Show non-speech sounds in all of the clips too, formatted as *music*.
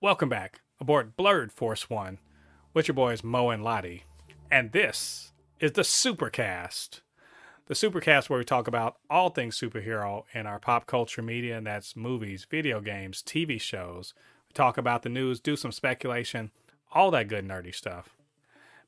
Welcome back aboard Blurred Force One with your boys Mo and Lottie. And this is the Supercast. The Supercast where we talk about all things superhero in our pop culture media, and that's movies, video games, TV shows. We talk about the news, do some speculation, all that good nerdy stuff.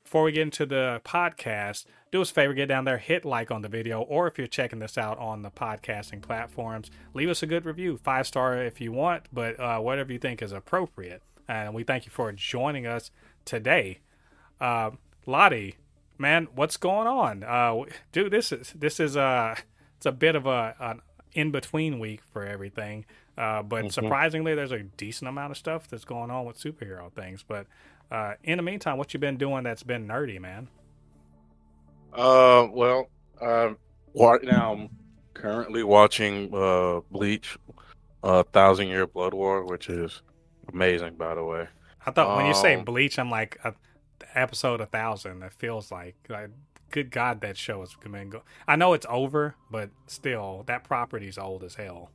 Before we get into the podcast, do us a favor, get down there, hit like on the video, or if you're checking this out on the podcasting platforms, leave us a good review, five star if you want, but uh, whatever you think is appropriate. And we thank you for joining us today. Uh, Lottie, man, what's going on? Uh, dude, this is this is uh, it's a bit of a an in between week for everything. Uh, but mm-hmm. surprisingly, there's a decent amount of stuff that's going on with superhero things. But uh, in the meantime, what you been doing that's been nerdy, man? Uh, well, uh, right now I'm currently watching uh Bleach, uh, Thousand Year Blood War, which is amazing, by the way. I thought when you say um, Bleach, I'm like a episode a thousand. It feels like like good God, that show is been go. I know it's over, but still, that property's old as hell.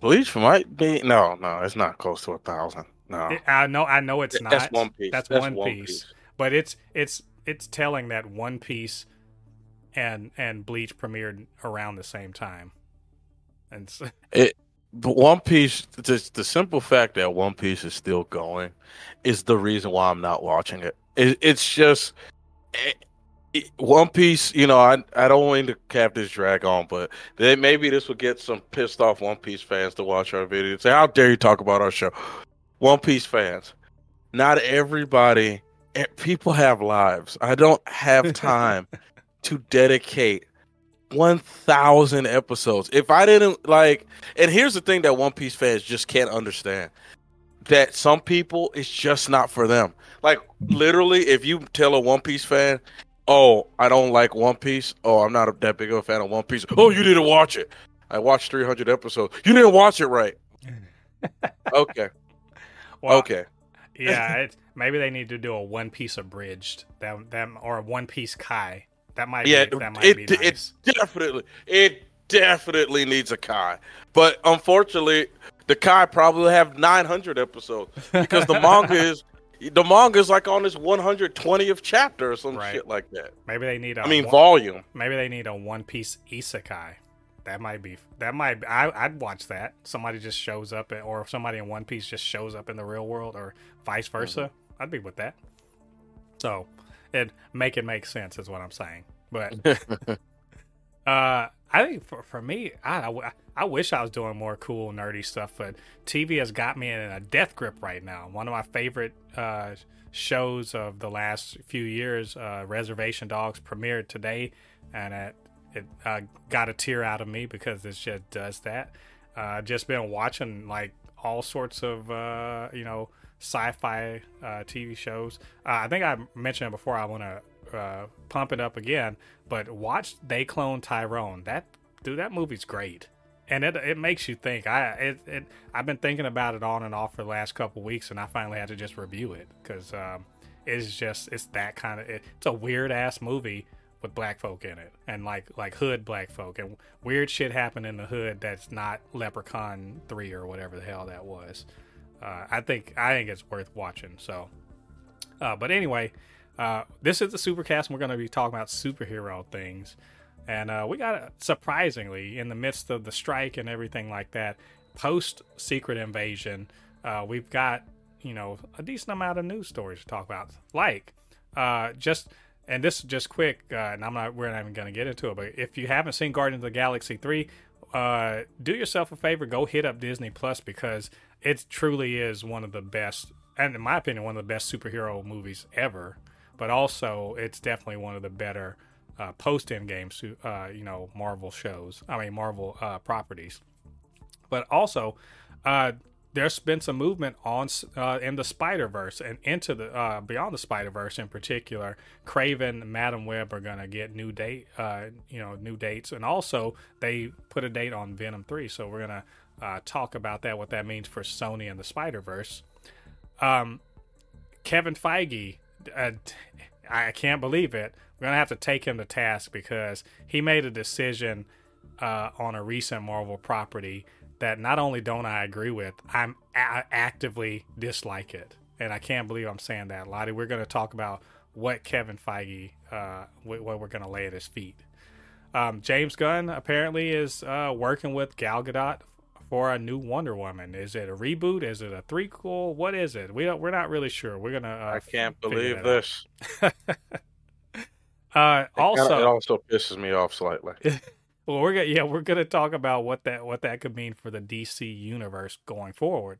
Bleach might be no, no, it's not close to a thousand. No, I know, I know it's not. That's one piece. That's, That's one, one piece. piece. But it's it's it's telling that One Piece and and Bleach premiered around the same time, and so... *laughs* it. But One Piece, the, the simple fact that One Piece is still going, is the reason why I'm not watching it. it it's just it, it, One Piece. You know, I I don't want to cap this drag on, but then maybe this will get some pissed off One Piece fans to watch our video and say, "How dare you talk about our show?" One Piece fans, not everybody Eh, people have lives. I don't have *laughs* time to dedicate 1000 episodes. If I didn't like and here's the thing that One Piece fans just can't understand that some people it's just not for them. Like literally if you tell a One Piece fan, "Oh, I don't like One Piece. Oh, I'm not that big of a fan of One Piece." "Oh, you didn't watch it." I watched 300 episodes. You didn't watch it right. *laughs* okay. Well, okay yeah, it, maybe they need to do a One Piece abridged them them or a One Piece Kai. That might yeah, be, that might it, be nice. it definitely it definitely needs a Kai, but unfortunately, the Kai probably have 900 episodes because the manga *laughs* is the manga is like on its 120th chapter or some right. shit like that. Maybe they need a I mean one, volume. Maybe they need a One Piece isekai. That might be that might I I'd watch that. Somebody just shows up at, or somebody in One Piece just shows up in the real world or vice versa. Mm-hmm. I'd be with that. So, it make it make sense is what I'm saying. But *laughs* uh I think for, for me, I, I wish I was doing more cool nerdy stuff, but TV has got me in a death grip right now. One of my favorite uh, shows of the last few years, uh, Reservation Dogs, premiered today, and at it uh, got a tear out of me because it just does that. Uh, just been watching like all sorts of uh, you know sci-fi uh, TV shows. Uh, I think I mentioned it before. I want to uh, pump it up again, but watch They Clone Tyrone. That dude, that movie's great, and it it makes you think. I it, it I've been thinking about it on and off for the last couple weeks, and I finally had to just review it because um, it's just it's that kind of it, it's a weird ass movie with black folk in it and like like hood black folk and weird shit happened in the hood that's not leprechaun 3 or whatever the hell that was. Uh, i think i think it's worth watching so. Uh, but anyway uh, this is the supercast and we're going to be talking about superhero things. And uh, we got surprisingly in the midst of the strike and everything like that post secret invasion uh, we've got you know a decent amount of news stories to talk about. Like uh, just and this is just quick, uh, and I'm not we're not even going to get into it. But if you haven't seen Guardians of the Galaxy three, uh, do yourself a favor, go hit up Disney Plus because it truly is one of the best, and in my opinion, one of the best superhero movies ever. But also, it's definitely one of the better uh, post Endgame, uh, you know, Marvel shows. I mean, Marvel uh, properties. But also, uh, there's been some movement on uh, in the Spider Verse and into the uh, beyond the Spider Verse in particular. Kraven, Madam Web are gonna get new date, uh, you know, new dates, and also they put a date on Venom three. So we're gonna uh, talk about that, what that means for Sony and the Spider Verse. Um, Kevin Feige, uh, I can't believe it, we're gonna have to take him to task because he made a decision uh, on a recent Marvel property that not only don't I agree with, I'm a- actively dislike it, and I can't believe I'm saying that, Lottie. We're gonna talk about what Kevin Feige, uh, what we're gonna lay at his feet. Um, James Gunn apparently is uh, working with Gal Gadot for a new Wonder Woman. Is it a reboot? Is it a threequel? What is it? We don't, we're not really sure. We're gonna. Uh, I can't believe this. *laughs* Uh, It also, kinda- it also pisses me off slightly. *laughs* well, we're gonna yeah, we're gonna talk about what that what that could mean for the DC universe going forward.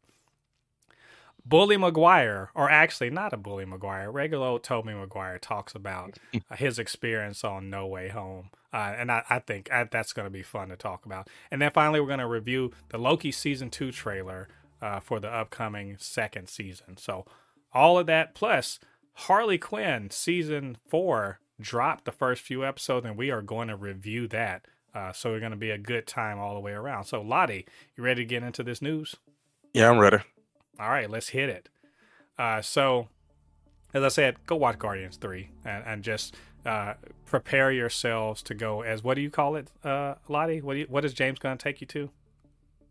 Bully Maguire, or actually not a Bully Maguire, regular old Toby Maguire talks about *laughs* his experience on No Way Home, uh, and I, I think uh, that's going to be fun to talk about. And then finally, we're going to review the Loki season two trailer uh, for the upcoming second season. So all of that plus Harley Quinn season four dropped the first few episodes, and we are going to review that. Uh, so we're going to be a good time all the way around. So Lottie, you ready to get into this news? Yeah, I'm ready. All right, let's hit it. Uh, so, as I said, go watch Guardians 3 and, and just uh, prepare yourselves to go as what do you call it, uh, Lottie? What, do you, what is James going to take you to?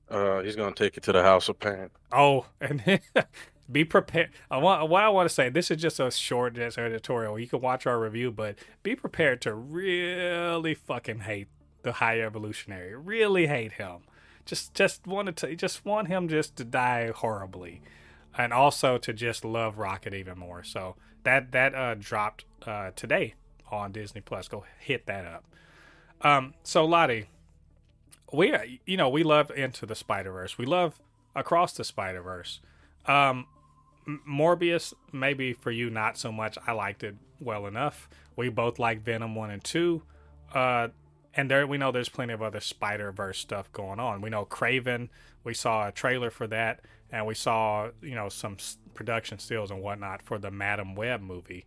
Uh, he's gonna take you to the House of Pain. Oh, *laughs* and be prepared. I want what I want to say. This is just a short just editorial. You can watch our review, but be prepared to really fucking hate the High Evolutionary. Really hate him. Just just wanted to just want him just to die horribly, and also to just love Rocket even more. So that that uh, dropped uh, today on Disney Plus. Go hit that up. Um, so Lottie, we you know we love Into the Spider Verse. We love Across the Spider Verse. Um, Morbius, maybe for you not so much. I liked it well enough. We both like Venom one and two. Uh, and there we know there's plenty of other Spider Verse stuff going on. We know Kraven. We saw a trailer for that, and we saw you know some production stills and whatnot for the Madam Web movie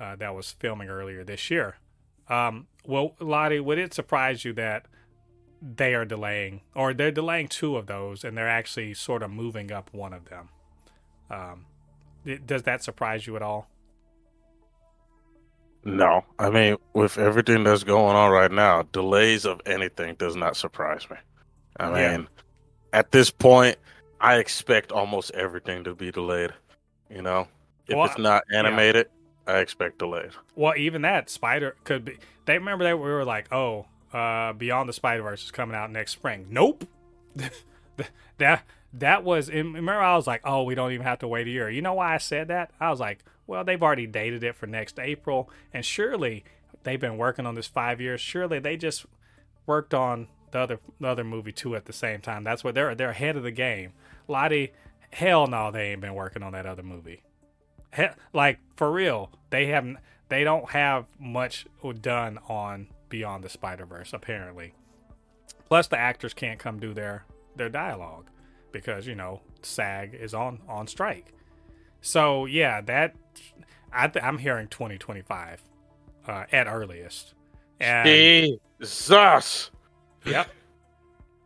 uh, that was filming earlier this year. Um, well, Lottie, would it surprise you that they are delaying, or they're delaying two of those, and they're actually sort of moving up one of them? Um, does that surprise you at all? No, I mean, with everything that's going on right now, delays of anything does not surprise me. I Yeah. mean, at this point, I expect almost everything to be delayed. You know, if Well, it's not animated, I expect delays. Well, even that Spider could be. They remember that we were like, oh, uh, Beyond the Spider Verse is coming out next spring. Nope. *laughs* that that was. Remember, I was like, oh, we don't even have to wait a year. You know why I said that? I was like, well, they've already dated it for next April, and surely they've been working on this five years. Surely they just worked on the other the other movie too at the same time. That's what they're they're ahead of the game. Lottie, hell no, they ain't been working on that other movie. He- like for real, they haven't. They don't have much done on Beyond the Spider Verse apparently. Plus, the actors can't come do their their dialogue because you know SAG is on on strike. So yeah, that I th- I'm hearing 2025 uh, at earliest. And Jesus. Yep.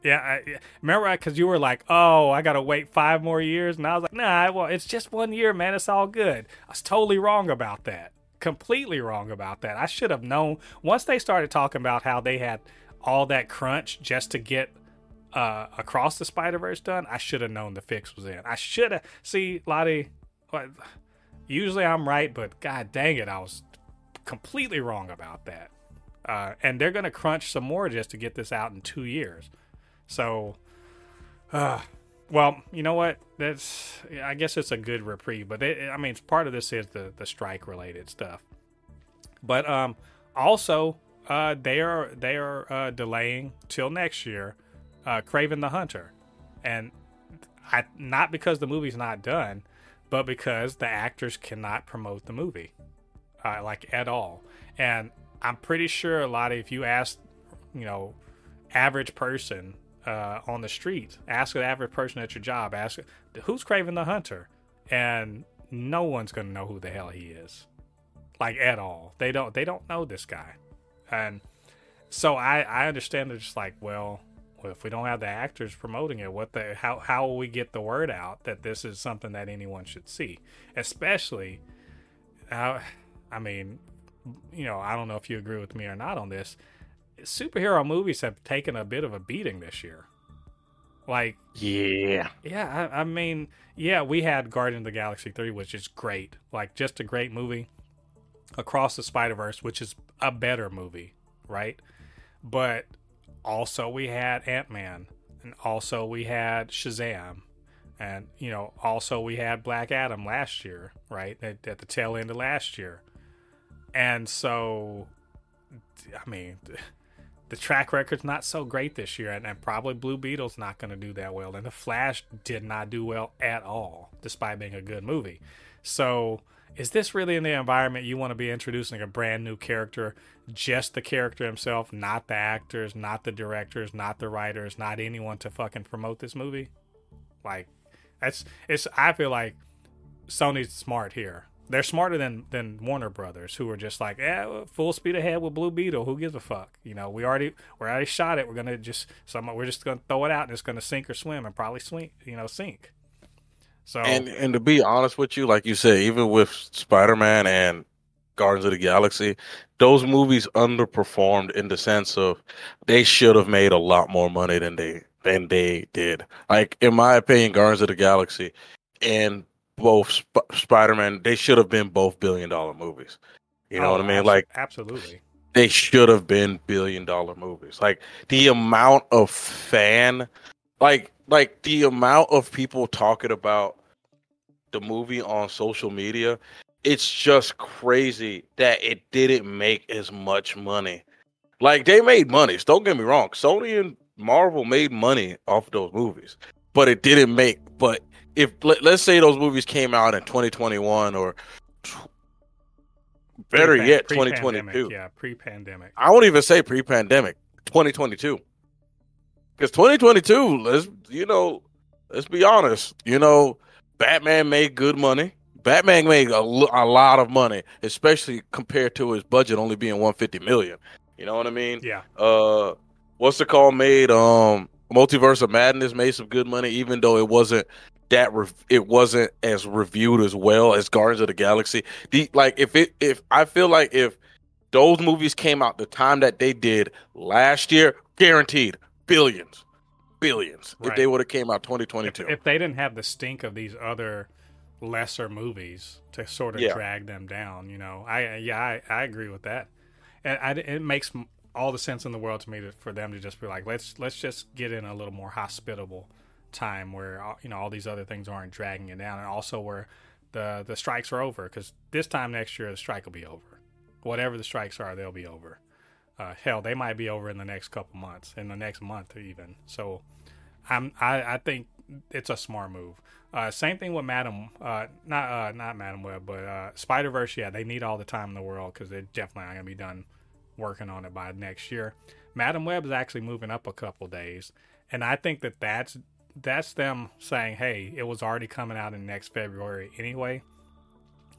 Yeah, I, yeah. remember because you were like, "Oh, I gotta wait five more years," and I was like, "Nah, well, it's just one year, man. It's all good." I was totally wrong about that. Completely wrong about that. I should have known once they started talking about how they had all that crunch just to get uh, across the Spider Verse done. I should have known the fix was in. I should have. See, Lottie, usually I'm right, but god dang it, I was completely wrong about that. Uh, and they're gonna crunch some more just to get this out in two years. So, uh, well, you know what? That's I guess it's a good reprieve, but I mean, part of this is the the strike related stuff. But um, also, uh, they are they are uh, delaying till next year, uh, Kraven the Hunter, and I not because the movie's not done, but because the actors cannot promote the movie, uh, like at all. And I'm pretty sure a lot of if you ask, you know, average person uh, on the street, ask an average person at your job, ask who's Kraven the Hunter, and no one's gonna know who the hell he is, like at all. They don't they don't know this guy, and so I I understand they're just like well. Well, if we don't have the actors promoting it, what the how how will we get the word out that this is something that anyone should see? Especially, uh, I mean, you know, I don't know if you agree with me or not on this. Superhero movies have taken a bit of a beating this year. Like, Yeah. yeah, I, I mean, yeah, we had Guardian of the Galaxy 3, which is great. Like, just a great movie. Across the Spider Verse, which is a better movie, right? But also we had Ant Man, and also we had Shazam, and you know, also we had Black Adam last year, right? At, at the tail end of last year, and so, I mean, *laughs* the track record's not so great this year, and, and probably Blue Beetle's not going to do that well, and The Flash did not do well at all, despite being a good movie. So, is this really in the environment you want to be introducing a brand new character, just the character himself, not the actors, not the directors, not the writers, not anyone to fucking promote this movie? Like, that's it's. I feel like Sony's smart here. They're smarter than than Warner Brothers, who are just like, yeah, full speed ahead with Blue Beetle. Who gives a fuck? You know, we already we already shot it. We're gonna just some. We're just gonna throw it out, and it's gonna sink or swim, and probably swing. You know, sink. So And and to be honest with you, like you said, even with Spider Man and Guardians of the Galaxy, those movies underperformed in the sense of they should have made a lot more money than they than they did. Like in my opinion, Guardians of the Galaxy and both Sp- Spider Man, they should have been both billion dollar movies. You know Oh, what I mean? abso- Like absolutely. they should have been billion dollar movies. Like the amount of fan, like like the amount of people talking about the movie on social media, it's just crazy that it didn't make as much money. Like they made money. Don't get me wrong. Sony and Marvel made money off those movies, but it didn't make. But if let, let's say those movies came out in 2021 or better Pre-pan- yet 2022. Yeah, pre-pandemic. I won't even say pre-pandemic, 2022. Because 2022, let's you know, let's be honest. You know, Batman made good money. Batman made a, a lot of money, especially compared to his budget only being 150 million. You know what I mean? Yeah, Uh, what's the call made? Um, Multiverse of Madness made some good money, even though it wasn't that rev- it wasn't as reviewed as well as Guardians of the Galaxy. The like if it if I feel like if those movies came out the time that they did last year, guaranteed billions, billions. If they would have came out if, 2022, if they didn't have the stink of these other lesser movies to sort of Yeah. drag them down, you know, I yeah, I, I agree with that, and I, it makes all the sense in the world to me to, for them to just be like, let's let's just get in a little more hospitable time where you know all these other things aren't dragging it down, and also where the the strikes are over because this time next year the strike will be over. Whatever the strikes are, they'll be over. Uh, hell, they might be over in the next couple months, in the next month even. So, I'm I, I think it's a smart move. Uh, same thing with Madam, uh, not uh, not Madam Web, but uh, Spider Verse. Yeah, they need all the time in the world because they're definitely not gonna be done working on it by next year. Madam Web is actually moving up a couple days, and I think that that's that's them saying, hey, it was already coming out in next February anyway.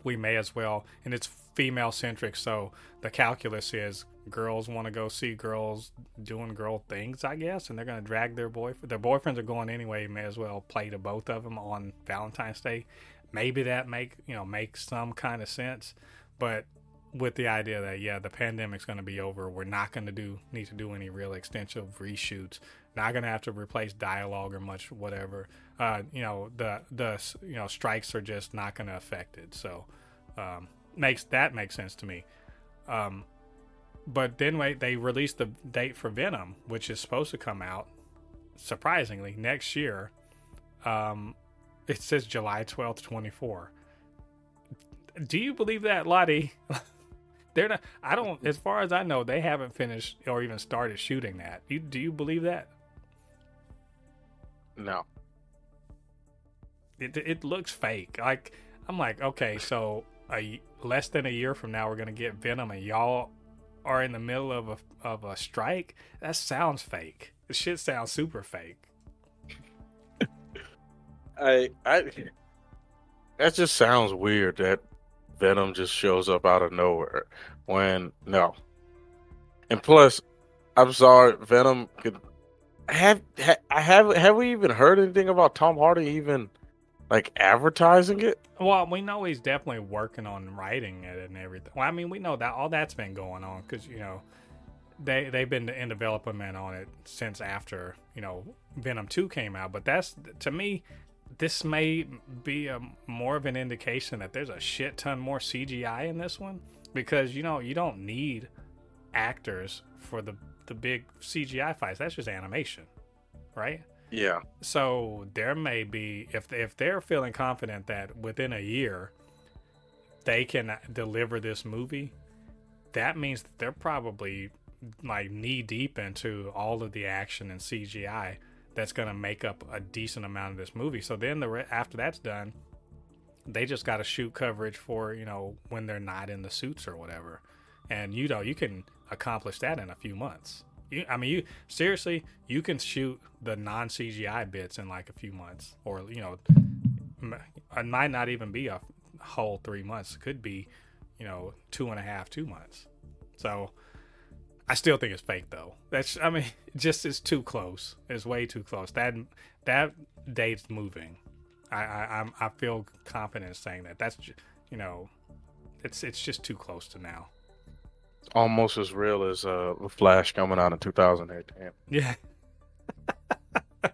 We may as well, and it's female centric, so the calculus is girls want to go see girls doing girl things, I guess, and they're gonna drag their boyfriend. Their boyfriends are going anyway. May as well play to both of them on Valentine's Day. Maybe that make you know makes some kind of sense, but with the idea that yeah, the pandemic's gonna be over. We're not gonna do need to do any real extensive reshoots. Not gonna have to replace dialogue or much whatever. Uh, you know the the you know strikes are just not gonna affect it. So um, makes that makes sense to me. Um, but then wait, they released the date for Venom, which is supposed to come out surprisingly next year. Um, it says July twelfth, twenty four. Do you believe that, Lottie? *laughs* They're not. I don't. As far as I know, they haven't finished or even started shooting that. You, do you believe that? no. It it looks fake. Like I'm like, okay, so a less than a year from now, we're gonna get Venom, and y'all are in the middle of a of a strike. That sounds fake. The shit sounds super fake. I I that just sounds weird that Venom just shows up out of nowhere when no. And plus, I'm sorry, Venom could have ha, I have have we even heard anything about Tom Hardy even like advertising it. Well, we know he's definitely working on writing it and everything. Well, I mean, we know that all that's been going on because you know they they've been in development on it since after you know Venom Two came out. But that's to me, this may be a more of an indication that there's a shit ton more CGI in this one because you know you don't need actors for the the big CGI fights. That's just animation, right? Yeah. So there may be if if they're feeling confident that within a year they can deliver this movie, that means that they're probably like knee deep into all of the action and CGI that's going to make up a decent amount of this movie. So then the re- after that's done, they just got to shoot coverage for you know when they're not in the suits or whatever, and you know you can accomplish that in a few months. I mean, you seriously, you can shoot the non CGI bits in like a few months, or you know, it might not even be a whole three months. It could be, you know, two and a half, two months. So I still think it's fake though. That's I mean, *laughs* just it's too close. It's way too close. That that date's moving. I I I'm, I feel confident saying that. That's you know, it's it's just too close to now. Almost as real as uh, Flash coming out in 2018. Yeah. *laughs*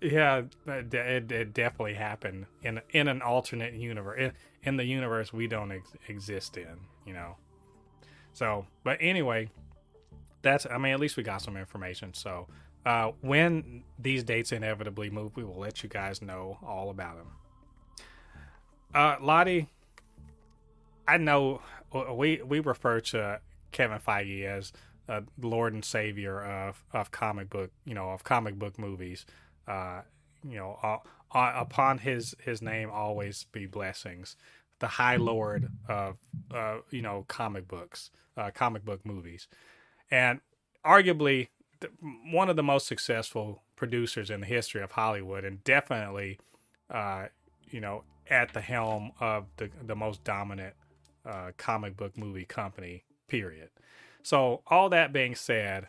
yeah, it, it, it, definitely happened in in an alternate universe, in, in the universe we don't ex- exist in, you know. So, but anyway, that's I mean, at least we got some information. So, uh, when these dates inevitably move, we will let you guys know all about them. Uh, Lottie, I know we we refer to Kevin Feige as uh, Lord and Savior of, of comic book, you know, of comic book movies. Uh, you know, uh, uh upon his his name always be blessings. The High Lord of uh, you know comic books, comic book movies, and arguably one of the most successful producers in the history of Hollywood, and definitely, you know, at the helm of the the most dominant uh, comic book movie company, period. So, all that being said,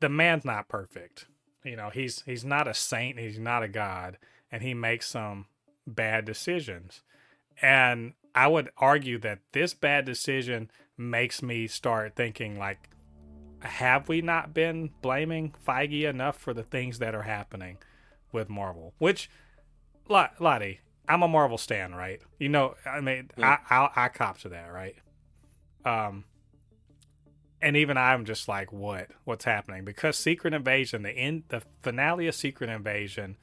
the man's not perfect. You know, he's he's not a saint, he's not a god, and he makes some bad decisions. And I would argue that this bad decision makes me start thinking like have we not been blaming Feige enough for the things that are happening with Marvel? Which Lottie, I'm a Marvel stan, right? You know, I mean, yeah. I, I I cop to that, right? Um, and even I'm just like, what? What's happening? Because Secret Invasion, the end, the finale of Secret Invasion,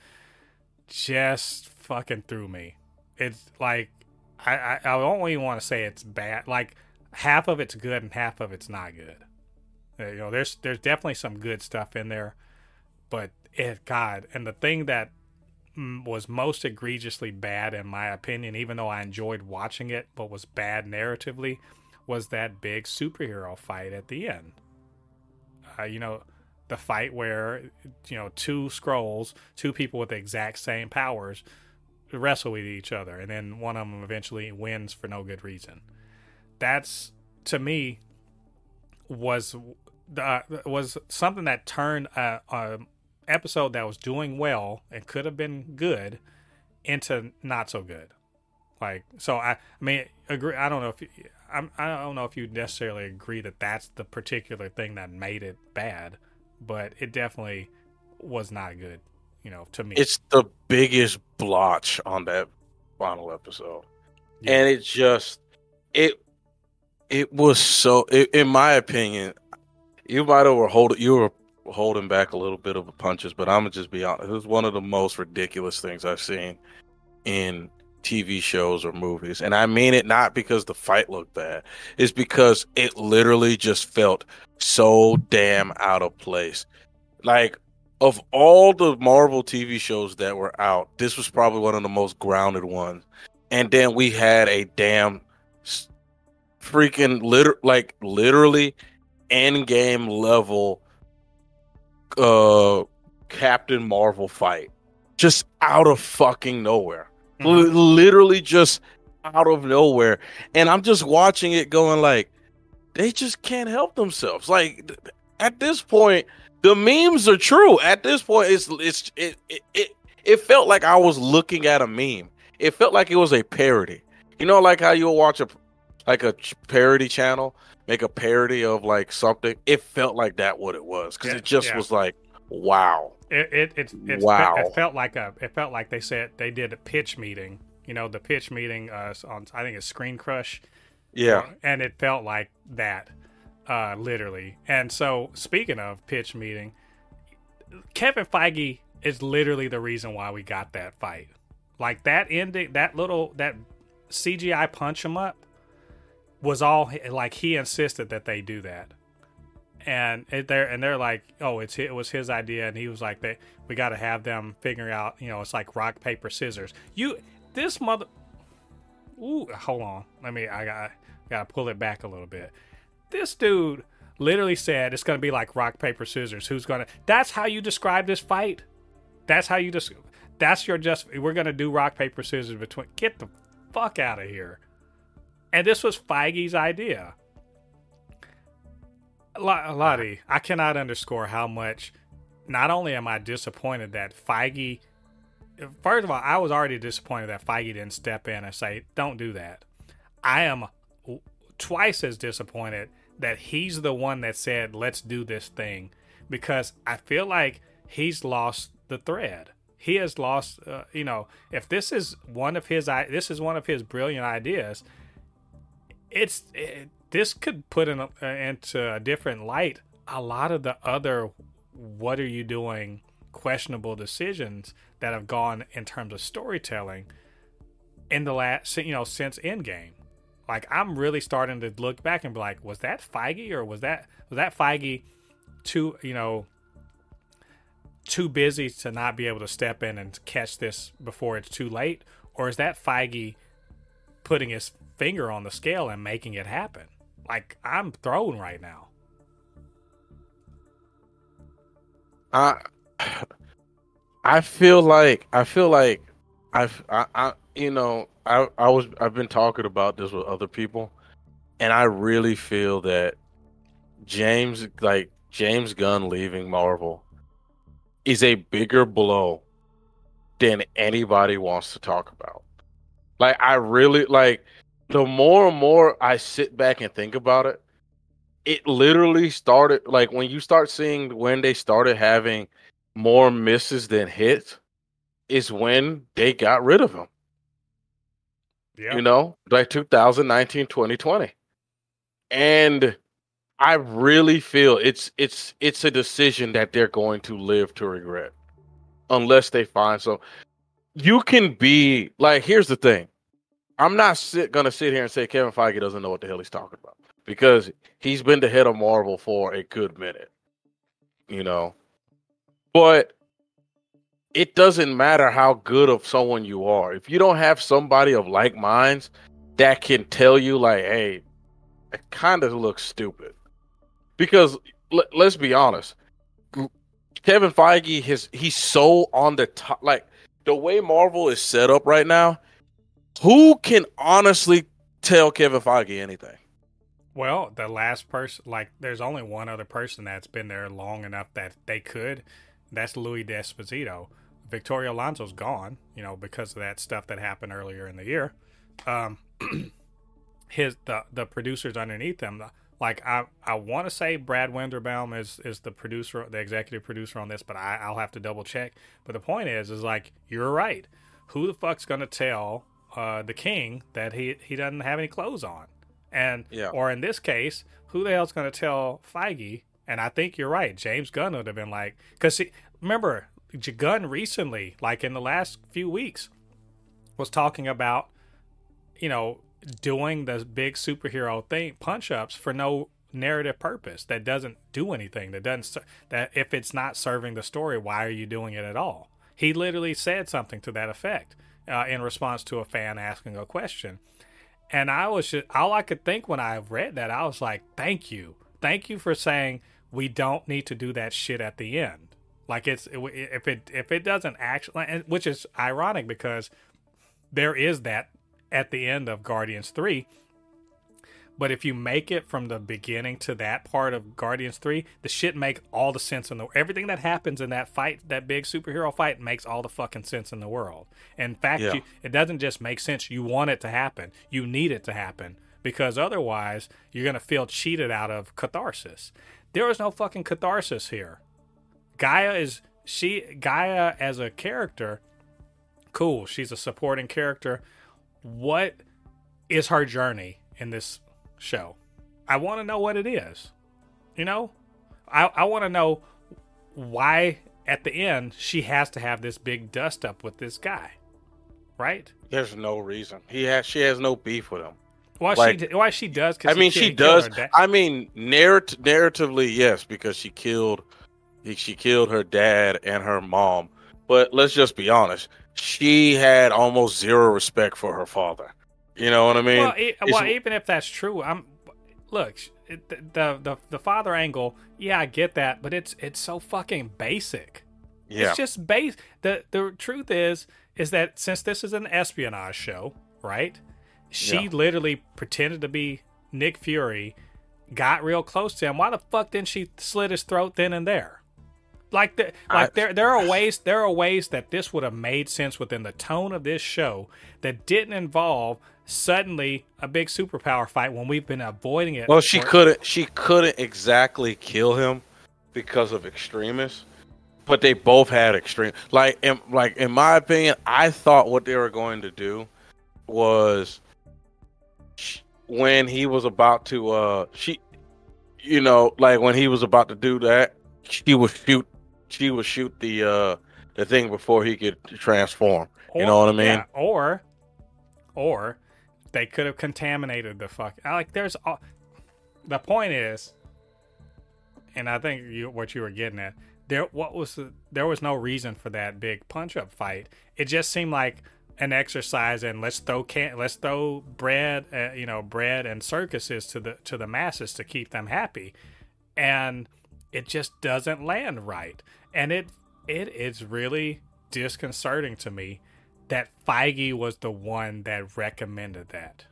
just fucking threw me. It's like I I, I don't even want to say it's bad. Like half of it's good and half of it's not good. Uh, you know, there's there's definitely some good stuff in there, but it God, and the thing that was most egregiously bad in my opinion even though i enjoyed watching it but was bad narratively was that big superhero fight at the end. Uh, you know the fight where you know two Skrulls, two people with the exact same powers wrestle with each other and then one of them eventually wins for no good reason. That's to me was uh, was something that turned a, a episode that was doing well and could have been good into not so good. Like so, I, I mean, agree. I don't know if you, I'm, I don't know if you necessarily agree that that's the particular thing that made it bad, but it definitely was not good. You know, to me, it's the biggest blotch on that final episode, yeah. and it just it it was so. It, in my opinion, you might have hold you were holding back a little bit of the punches, but I'm gonna just be honest. It was one of the most ridiculous things I've seen in TV shows or movies, and I mean it not because the fight looked bad. It's because it literally just felt so damn out of place. Like of all the Marvel TV shows that were out, this was probably one of the most grounded ones. And then we had a damn freaking liter- like literally end game level uh Captain Marvel fight just out of fucking nowhere. Mm-hmm. Literally just out of nowhere. And I'm just watching it going like they just can't help themselves. Like at this point, the memes are true. At this point, it's it's it it, it it felt like I was looking at a meme. It felt like it was a parody. You know, like how you'll watch a like a parody channel make a parody of like something. It felt like that what it was because Yeah, it just yeah. was like, wow, It it it, it, Wow. it felt like a it felt like they said they did a pitch meeting. You know, the pitch meeting uh, on I think it's Screen Crush. yeah, and it felt like that, uh, literally. And so, speaking of pitch meeting, Kevin Feige is literally the reason why we got that fight. Like that ending, that little that CGI punch him up was all like he insisted that they do that. And they're and they're like, oh, it's it was his idea, and he was like, they we got to have them figure out, you know, it's like rock paper scissors. You this mother, ooh, hold on, let me, I got got to pull it back a little bit. This dude literally said it's going to be like rock paper scissors. Who's going to? That's how you describe this fight. That's how you just. That's your just. We're going to do rock paper scissors between. Get the fuck out of here. And this was Feige's idea. Lo- Lottie, I cannot underscore how much. Not only am I disappointed that Feige. First of all, I was already disappointed that Feige didn't step in and say, "Don't do that." I am twice as disappointed that he's the one that said, "Let's do this thing," because I feel like he's lost the thread. He has lost, uh, you know, if this is one of his, this is one of his brilliant ideas. It's it, this could put in a, uh, into a different light a lot of the other what are you doing questionable decisions that have gone in terms of storytelling in the last you know since Endgame. Like I'm really starting to look back and be like, was that Feige or was that was that Feige too you know too busy to not be able to step in and catch this before it's too late, or is that Feige putting his finger on the scale and making it happen? Like I'm thrown right now. I *sighs* I feel like I feel like I've I, I you know I I was I've been talking about this with other people, and I really feel that James like James Gunn leaving Marvel is a bigger blow than anybody wants to talk about. Like I really like the more and more I sit back and think about it, it literally started like when you start seeing when they started having more misses than hits is when they got rid of him. Yeah. You know, like 2019, 2020. And I really feel it's it's it's a decision that they're going to live to regret unless they find so you can be like here's the thing. I'm not sit, gonna sit here and say Kevin Feige doesn't know what the hell he's talking about because he's been the head of Marvel for a good minute, you know. But it doesn't matter how good of someone you are if you don't have somebody of like minds that can tell you like, hey, it kind of looks stupid. Because l- let's be honest, Kevin Feige has he's so on the top, like the way Marvel is set up right now. Who can honestly tell Kevin Feige anything? Well, the last person, like, there's only one other person that's been there long enough that they could. That's Louis D'Esposito. Victoria Alonso's gone, you know, because of that stuff that happened earlier in the year. Um, *clears throat* his the the producers underneath them, like I I want to say Brad Winderbaum is is the producer, the executive producer on this, but I I'll have to double check. But the point is, is like you're right. Who the fuck's gonna tell uh, the king that he he doesn't have any clothes on? And Yeah. or in this case, who the hell's going to tell Feige? And I think you're right. James Gunn would have been like, because remember, Gunn recently, like in the last few weeks, was talking about, you know, doing the big superhero thing, punch ups for no narrative purpose that doesn't do anything. That doesn't that if it's not serving the story, why are you doing it at all? He literally said something to that effect uh, in response to a fan asking a question. And I was just all I could think when I read that, I was like, "Thank you, thank you for saying we don't need to do that shit at the end." Like it's if it if it doesn't actually, which is ironic because there is that at the end of Guardians three. But if you make it from the beginning to that part of Guardians 3, the shit make all the sense in the everything that happens in that fight, that big superhero fight makes all the fucking sense in the world. In fact, Yeah. you, it doesn't just make sense, you want it to happen. You need it to happen because otherwise you're going to feel cheated out of catharsis. There is no fucking catharsis here. G'iah is she G'iah as a character cool. She's a supporting character. What is her journey in this show? I want to know what it is. You know, I I want to know why at the end she has to have this big dust up with this guy, right? There's no reason. He has. She has no beef with him. Why Like- she why she does? I mean, she does. I mean, narrat- narratively, yes, because she killed, she killed her dad and her mom. But let's just be honest. She had almost zero respect for her father. You know what I mean? well, e- well, even if that's true, I'm look it, the, the the father angle. Yeah, I get that, but it's it's so fucking basic. yeah. It's just base. the The truth is, is that since this is an espionage show, right? She Yeah. literally pretended to be Nick Fury, got real close to him. Why the fuck didn't she slit his throat then and there? Like the, like I- there there are ways there are ways that this would have made sense within the tone of this show that didn't involve suddenly a big superpower fight when we've been avoiding it. Well, she couldn't. She couldn't exactly kill him because of extremists, but they both had extreme. Like, in, like in my opinion, I thought what they were going to do was when he was about to. uh She, you know, like when he was about to do that, she would shoot. She would shoot the uh the thing before he could transform. You know what I mean? yeah, or, or they could have contaminated the fuck. Like, there's all. The point is, and I think you, what you were getting at there. What was the, there was no reason for that big punch up fight. It just seemed like an exercise in let's throw can let's throw bread, uh, you know, bread and circuses to the to the masses to keep them happy, and it just doesn't land right. And it it is really disconcerting to me that Feige was the one that recommended that.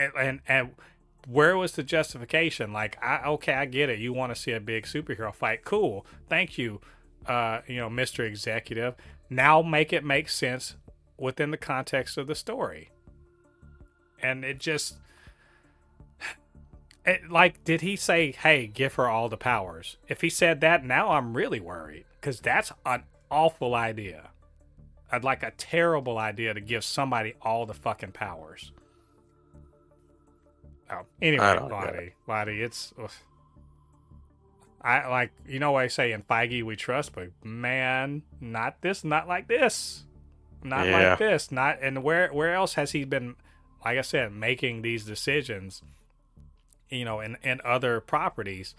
And, and and where was the justification? Like, I okay, I get it. You want to see a big superhero fight? Cool. Thank you, uh, you know, Mister Executive. Now make it make sense within the context of the story. And it just, it, like, did he say, "Hey, give her all the powers"? If he said that, now I'm really worried because that's an awful idea. I'd like a terrible idea to give somebody all the fucking powers. Oh, anyway, Lottie, Lottie, it's. ugh. I like you know what I say in Feige we trust, but man, not this, not like this, not Yeah. like this, not and where where else has he been? Like I said, making these decisions, you know, and, in other properties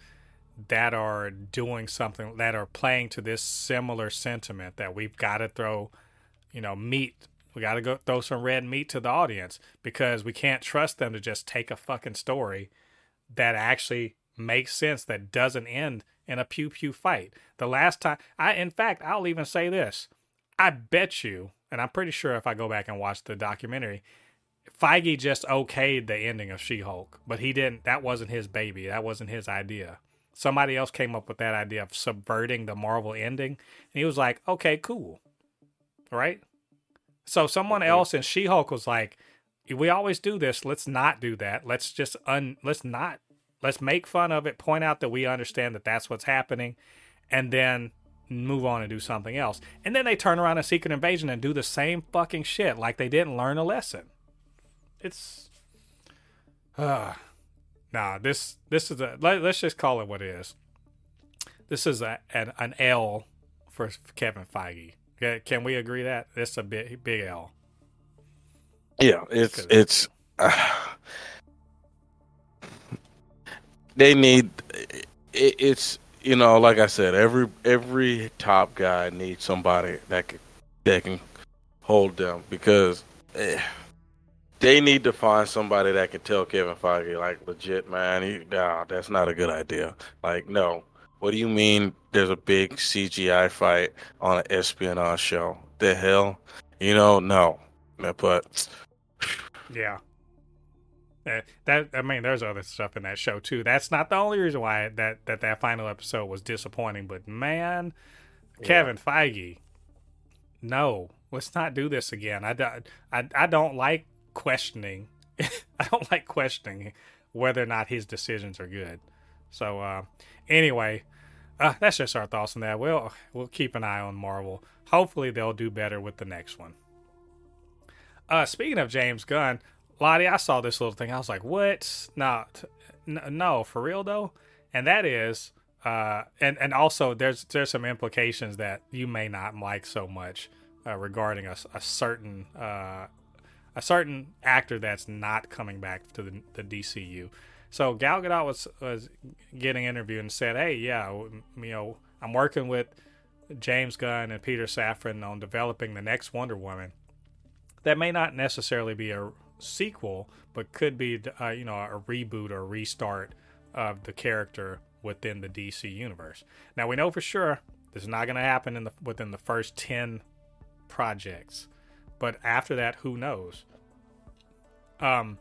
that are doing something that are playing to this similar sentiment that we've got to throw, you know, meat. We got to go throw some red meat to the audience because we can't trust them to just take a fucking story that actually makes sense that doesn't end in a pew pew fight. The last time I in fact, I'll even say this. I bet you, and I'm pretty sure if I go back and watch the documentary, Feige just okayed the ending of She-Hulk, but he didn't that wasn't his baby. That wasn't his idea. Somebody else came up with that idea of subverting the Marvel ending, and he was like, "Okay, cool." Right? So someone else in She-Hulk was like, "We always do this. Let's not do that. Let's just un let's not let's make fun of it, point out that we understand that that's what's happening, and then move on and do something else. And then they turn around in Secret Invasion and do the same fucking shit like they didn't learn a lesson. It's uh nah, this this is a let, us just call it what it is. This is a an, an L for Kevin Feige. Can- we agree that this is a big big L? Yeah, it's it's. they need. It, it's you know, like I said, every every top guy needs somebody that can that can hold them because eh, they need to find somebody that can tell Kevin Feige like legit, man. He, nah, that's not a good idea. Like, no. What do you mean? There's a big CGI fight on an espionage show? The hell, you know? No, but *sighs* Yeah. Uh, that I mean, there's other stuff in that show too. That's not the only reason why that that, that final episode was disappointing. But man, yeah. Kevin Feige, no, let's not do this again. I, I, I don't like questioning. *laughs* I don't like questioning whether or not his decisions are good. So uh, anyway, uh, that's just our thoughts on that. We'll we'll keep an eye on Marvel. Hopefully they'll do better with the next one. Uh, speaking of James Gunn, Lottie, I saw this little thing. I was like, "What? Not, no, for real though." And that is, uh, and and also there's there's some implications that you may not like so much uh, regarding a, a certain uh, a certain actor that's not coming back to the, the DCU. So Gal Gadot was was getting interviewed and said, "Hey, yeah, you know, I'm working with James Gunn and Peter Safran on developing the next Wonder Woman. That may not necessarily be a sequel, but could be, uh, you know, a reboot or restart of the character within the DC universe. Now we know for sure this is not going to happen in the within the first ten projects. But after that, who knows? Um,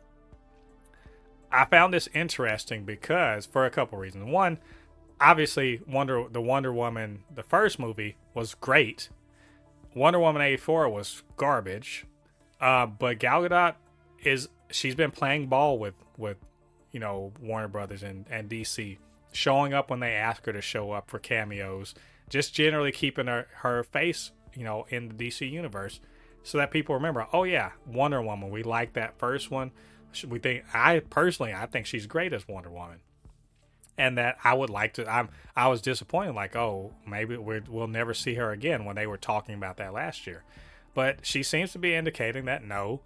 I found this interesting because for a couple reasons. One, obviously, Wonder the Wonder Woman, the first movie was great. Wonder Woman eighty four was garbage. Uh, but Gal Gadot is she's been playing ball with with you know Warner Brothers and and DC, showing up when they ask her to show up for cameos, just generally keeping her her face you know, in the DC universe, so that people remember. Oh yeah, Wonder Woman. We like that first one. We think I personally, I think she's great as Wonder Woman, and that I would like to. I'm I was disappointed. Like, oh, maybe we will never see her again when they were talking about that last year. But she seems to be indicating that no,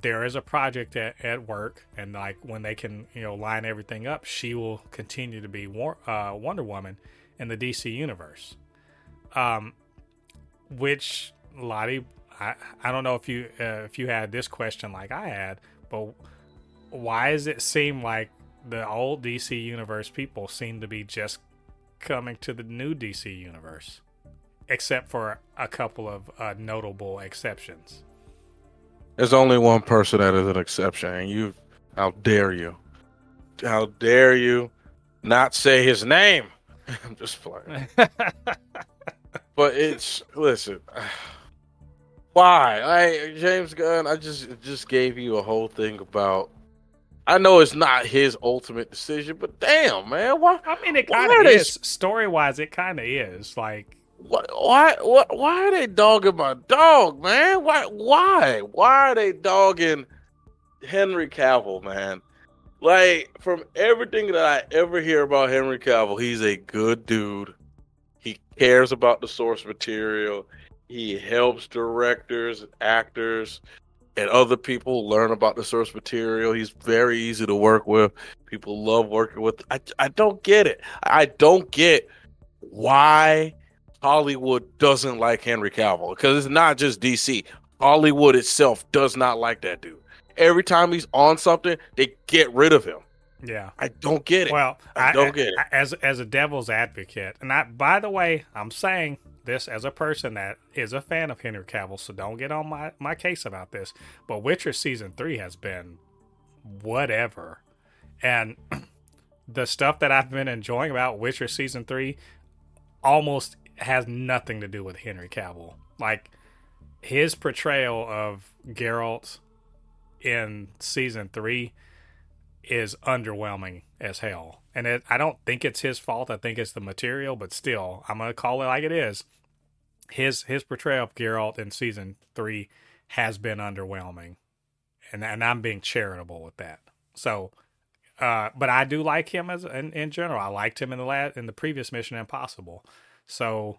there is a project at, at work, and like when they can, you know, line everything up, she will continue to be war, uh, Wonder Woman in the DC universe. Um, which Lottie, I, I don't know if you uh, if you had this question like I had, but why does it seem like the old DC universe people seem to be just coming to the new DC universe, except for a couple of uh, notable exceptions? There's only one person that is an exception, and you, how dare you? How dare you not say his name? *laughs* I'm just playing. *laughs* but it's listen. Why? I James Gunn, I just just gave you a whole thing about I know it's not his ultimate decision, but damn, man, why? I mean, it kind of is. Story wise, it kind of is. Like, what? Why? What? Why are they dogging my dog, man? Why? Why? Why are they dogging Henry Cavill, man? Like, from everything that I ever hear about Henry Cavill, he's a good dude. He cares about the source material. He helps directors, actors, and other people learn about the source material. He's very easy to work with. People love working with. I I don't get it. I don't get why Hollywood doesn't like Henry Cavill because it's not just DC. Hollywood itself does not like that dude. Every time he's on something, they get rid of him. Yeah, I don't get it. Well, I don't I, get it. As as a devil's advocate, and I, by the way, I'm saying this as a person that is a fan of Henry Cavill, so don't get on my my case about this. But Witcher season three has been whatever, and *clears throat* the stuff that I've been enjoying about Witcher season three almost has nothing to do with Henry Cavill. Like his portrayal of Geralt in season three is underwhelming as hell. And it, I don't think it's his fault. I think it's the material, but still, I'm gonna call it like it is. His his portrayal of Geralt in season three has been underwhelming, and and I'm being charitable with that. So, uh, but I do like him as in, in general. I liked him in the last in the previous Mission Impossible. So,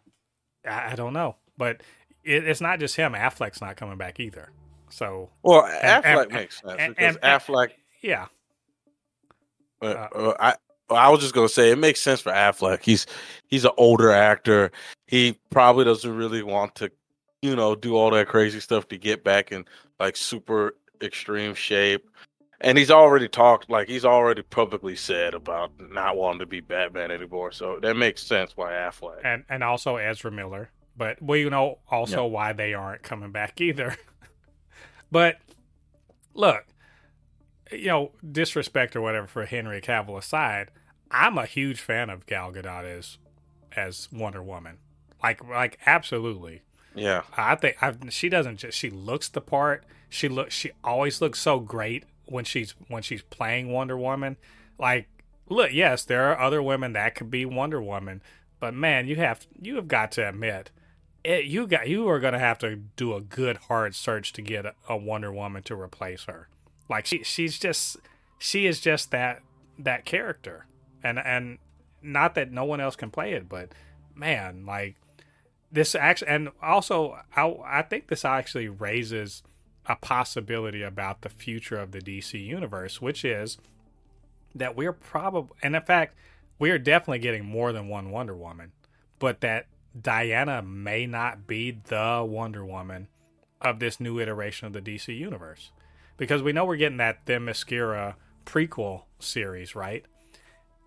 I, I don't know, but it, it's not just him. Affleck's not coming back either. So, well, Affleck and, and, makes sense and, because Affleck, yeah, uh, uh, I I was just gonna say it makes sense for Affleck. He's he's an older actor. He probably doesn't really want to, you know, do all that crazy stuff to get back in like super extreme shape. And he's already talked like he's already publicly said about not wanting to be Batman anymore. So that makes sense why Affleck. And and also Ezra Miller. But we know also yeah. why they aren't coming back either. *laughs* but look, you know, disrespect or whatever for Henry Cavill aside, I'm a huge fan of Gal Gadot as as Wonder Woman. Like like absolutely. Yeah. I think I, she doesn't just she looks the part. She looks she always looks so great when she's when she's playing Wonder Woman. Like look, yes, there are other women that could be Wonder Woman, but man, you have you have got to admit it, you got you are going to have to do a good hard search to get a, a Wonder Woman to replace her. Like she she's just she is just that that character. And and not that no one else can play it, but man, like this actually and also I I think this actually raises a possibility about the future of the DC universe, which is that we're probably and in fact we are definitely getting more than one Wonder Woman, but that Diana may not be the Wonder Woman of this new iteration of the DC universe. Because we know we're getting that Themyscira prequel series, right?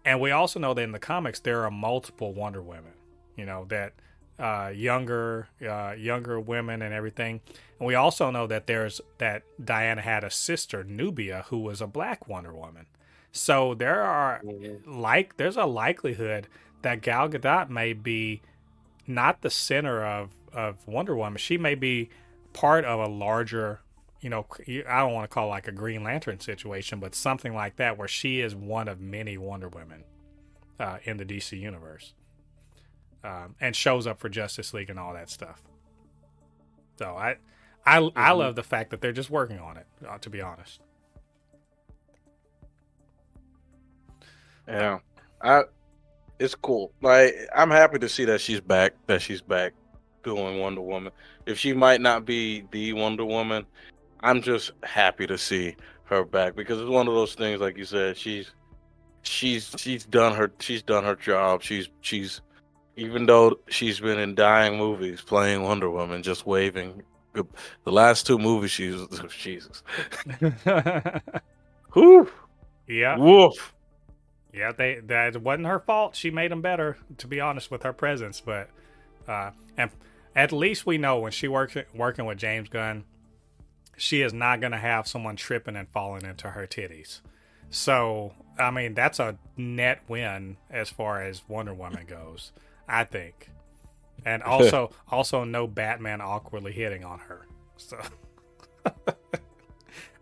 And we also know that in the comics there are multiple Wonder Women, you know, that uh, younger uh, younger women and everything. And we also know that there's that Diana had a sister, Nubia, who was a black Wonder Woman. So there are like there's a likelihood that Gal Gadot may be not the center of of Wonder Woman. She may be part of a larger, you know, I don't want to call it like a Green Lantern situation, but something like that where she is one of many Wonder Women uh, in the DC universe, um, and shows up for Justice League and all that stuff. So I, I, mm-hmm. I love the fact that they're just working on it. Uh, to be honest. Yeah, I it's cool. Like I'm happy to see that she's back. That she's back doing Wonder Woman. If she might not be the Wonder Woman, I'm just happy to see her back because it's one of those things. Like you said, she's she's she's done her she's done her job. She's she's even though she's been in dying movies playing Wonder Woman, just waving. The last two movies, she's *laughs* Jesus. *laughs* Whew. Yeah. Woof. Yeah, they that wasn't her fault. She made them better, to be honest, with her presence. But uh, and at least we know when she works working with James Gunn, she is not going to have someone tripping and falling into her titties. So I mean, that's a net win as far as Wonder Woman goes, I think. And *laughs* also, also no Batman awkwardly hitting on her. So. *laughs*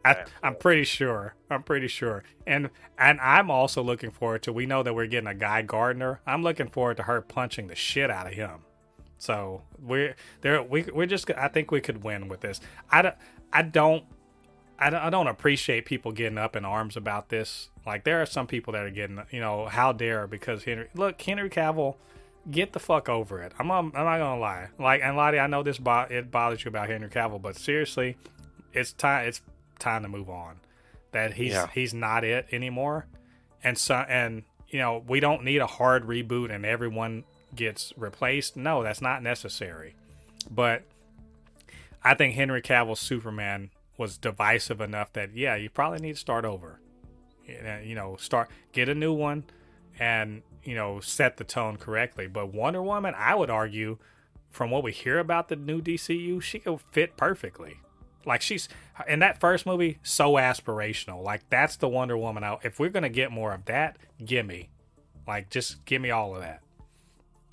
I, am pretty sure. I'm pretty sure. And and I'm also looking forward to. We know that we're getting a Guy Gardner. I'm looking forward to her punching the shit out of him. So we're there. We we're just. I think we could win with this. I don't. I don't. I don't, I don't appreciate people getting up in arms about this. Like there are some people that are getting, you know, how dare because Henry. Look, Henry Cavill, get the fuck over it. I'm. I'm not gonna lie. Like, and Lottie, I know this. Bo- it bothers you about Henry Cavill, but seriously, it's time. It's time to move on. That he's yeah. he's not it anymore, and so and you know we don't need a hard reboot and everyone gets replaced. No, that's not necessary. But I think Henry Cavill's Superman was divisive enough that yeah, you probably need to start over. You know, start get a new one, and you know set the tone correctly. But Wonder Woman, I would argue, from what we hear about the new DCU, she could fit perfectly. Like she's in that first movie, so aspirational. Like that's the Wonder Woman. Out. If we're gonna get more of that, give me, like, just give me all of that.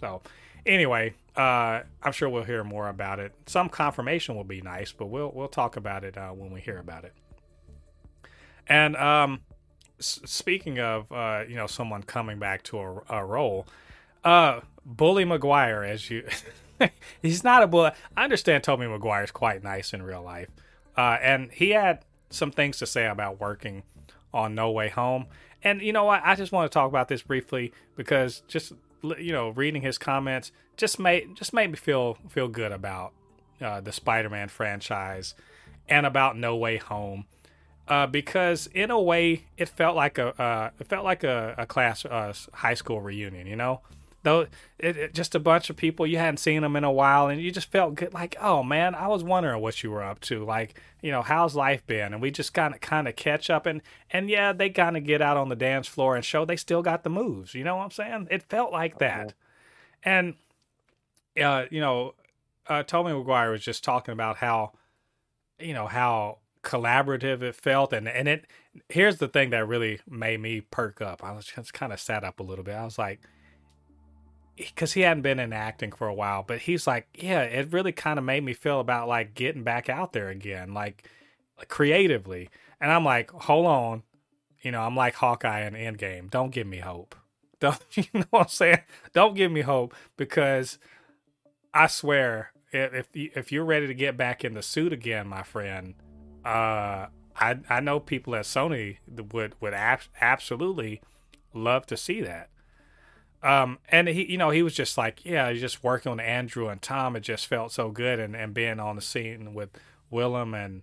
So, anyway, uh, I'm sure we'll hear more about it. Some confirmation will be nice, but we'll we'll talk about it uh, when we hear about it. And um, s- speaking of uh, you know someone coming back to a, a role, uh, Bully Maguire, as you. *laughs* he's not a bully. I understand Tobey Maguire is quite nice in real life. Uh, and he had some things to say about working on No Way Home. And you know what? I just want to talk about this briefly because just you know, reading his comments just made just made me feel feel good about uh, the Spider-Man franchise and about No Way Home. Uh, because in a way, it felt like a uh, it felt like a, a class uh, high school reunion. You know, though it, it, just a bunch of people you hadn't seen them in a while and you just felt good like oh man i was wondering what you were up to like you know how's life been and we just kind of kind of catch up and and yeah they kind of get out on the dance floor and show they still got the moves you know what i'm saying it felt like that and uh you know uh Tobey Maguire was just talking about how you know how collaborative it felt, and and it. Here's the thing that really made me perk up. I was just kind of sat up a little bit. I was like, because he hadn't been in acting for a while, but he's like, yeah, it really kind of made me feel about like getting back out there again, like, creatively. And I'm like, hold on, you know, I'm like Hawkeye in Endgame. Don't give me hope. *laughs* Don't you know what I'm saying? Don't give me hope because I swear, if if you're ready to get back in the suit again, my friend, uh, I I know people at Sony would would ab- absolutely love to see that. Um, and he, you know, he was just like, yeah, he's just working with Andrew and Tom. It just felt so good, and, and being on the scene with Willem and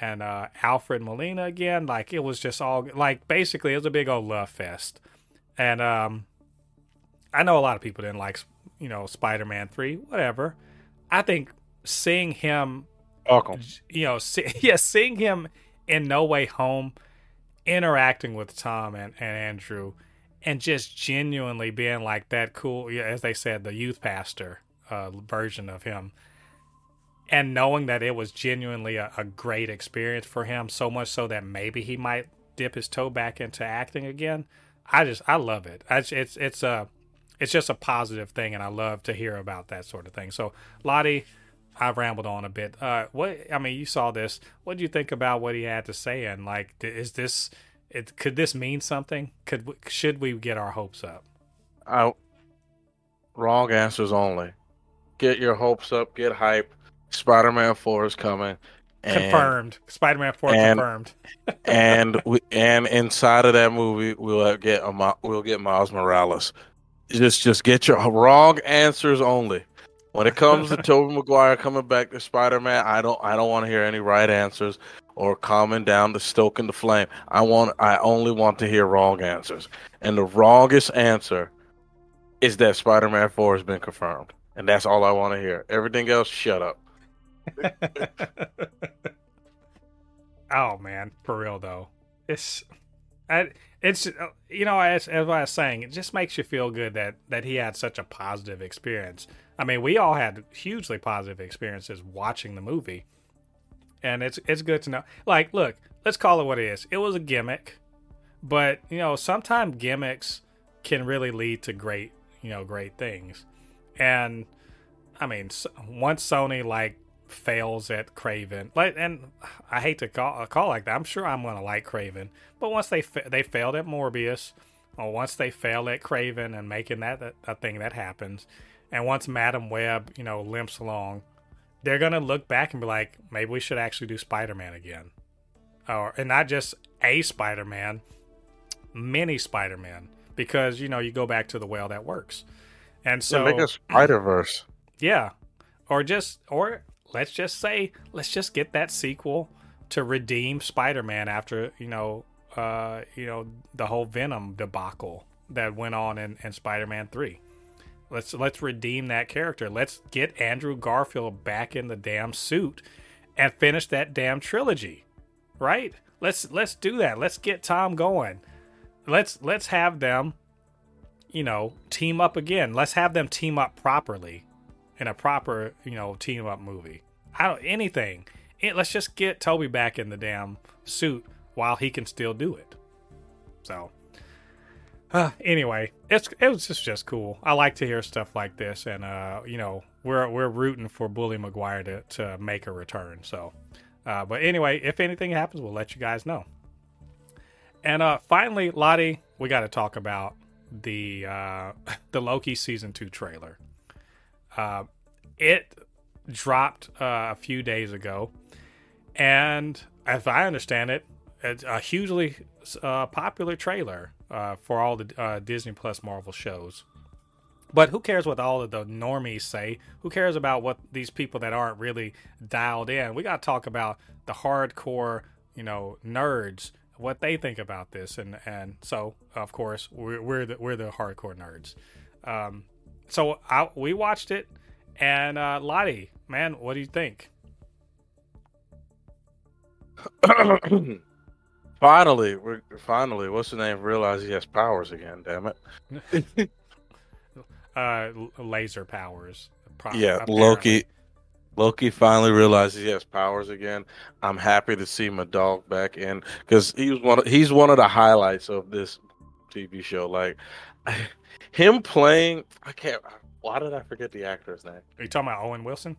and uh, Alfred Molina again, like it was just all like basically it was a big old love fest. And um, I know a lot of people didn't like, you know, Spider Man three, whatever. I think seeing him, Welcome. you know, see, *laughs* yeah, seeing him in No Way Home, interacting with Tom and, and Andrew and just genuinely being like that cool, as they said, the youth pastor uh, version of him, and knowing that it was genuinely a, a, great experience for him, so much so that maybe he might dip his toe back into acting again. I just I love it. I, it's it's a it's just a positive thing, and I love to hear about that sort of thing. So Lottie. I've rambled on a bit. Uh, what I mean, you saw this. What do you think about what he had to say? And like, is this it, could this mean something? Could should we get our hopes up? I, wrong answers only. Get your hopes up. Get hype. Spider-Man Four is coming. And, confirmed. Spider-Man Four and, confirmed. *laughs* and we and inside of that movie, we'll get a we'll get Miles Morales. Just just get your wrong answers only. When it comes to *laughs* Tobey Maguire coming back to Spider-Man, I don't I don't want to hear any right answers or calming down to stoking the flame. I want I only want to hear wrong answers. And the wrongest answer is that Spider-Man 4 has been confirmed. And that's all I want to hear. Everything else shut up. *laughs* oh man, for real though. It's I, it's you know as, as I was saying, it just makes you feel good that that he had such a positive experience. I mean, we all had hugely positive experiences watching the movie and it's it's good to know. Like, look, let's call it what it is. It was a gimmick, but you know, sometimes gimmicks can really lead to great, you know, great things. And I mean, once Sony like fails at Kraven, like, and I hate to call a call like that. I'm sure I'm gonna like Kraven, but once they fa- they failed at Morbius, or once they fail at Kraven and making that a thing that happens, and once Madame Web, you know, limps along they're gonna look back and be like, maybe we should actually do Spider-Man again, or and not just a Spider-Man, many Spider-Man, because you know you go back to the well that works, and so yeah, make a Spider Verse. *clears throat* Yeah, or just or let's just say let's just get that sequel to redeem Spider-Man after you know uh you know the whole Venom debacle that went on in, in Spider-Man three. Let's let's redeem that character. Let's get Andrew Garfield back in the damn suit and finish that damn trilogy. Right? Let's let's do that. Let's get Tom going. Let's let's have them you know, team up again. Let's have them team up properly in a proper, you know, team up movie. I don't anything. It, let's just get Tobey back in the damn suit while he can still do it. So, uh, anyway, it's it was just just cool. I like to hear stuff like this, and uh, you know, we're we're rooting for Bully Maguire to to make a return. So, uh, but anyway, if anything happens, we'll let you guys know. And uh, finally, Lottie, we got to talk about the uh, *laughs* the Loki season two trailer. Uh, it dropped uh, a few days ago, and as I understand it, a hugely uh, popular trailer uh, for all the uh, Disney Plus Marvel shows. But who cares what all of the normies say? Who cares about what these people that aren't really dialed in? We got to talk about the hardcore, you know, nerds, what they think about this, and and so of course we're we're the, we're the hardcore nerds. Um, so I, we watched it, and uh, Lottie, man, what do you think? *clears throat* *clears throat* Finally, we're finally. What's the name? Realize he has powers again. Damn it. *laughs* uh, laser powers. Pro- yeah, apparently. Loki. Loki finally realizes he has powers again. I'm happy to see my dog back in because he was one. Of, he's one of the highlights of this TV show. Like *laughs* him playing, I can't. Why did I forget the actor's name? Are you talking about Owen Wilson?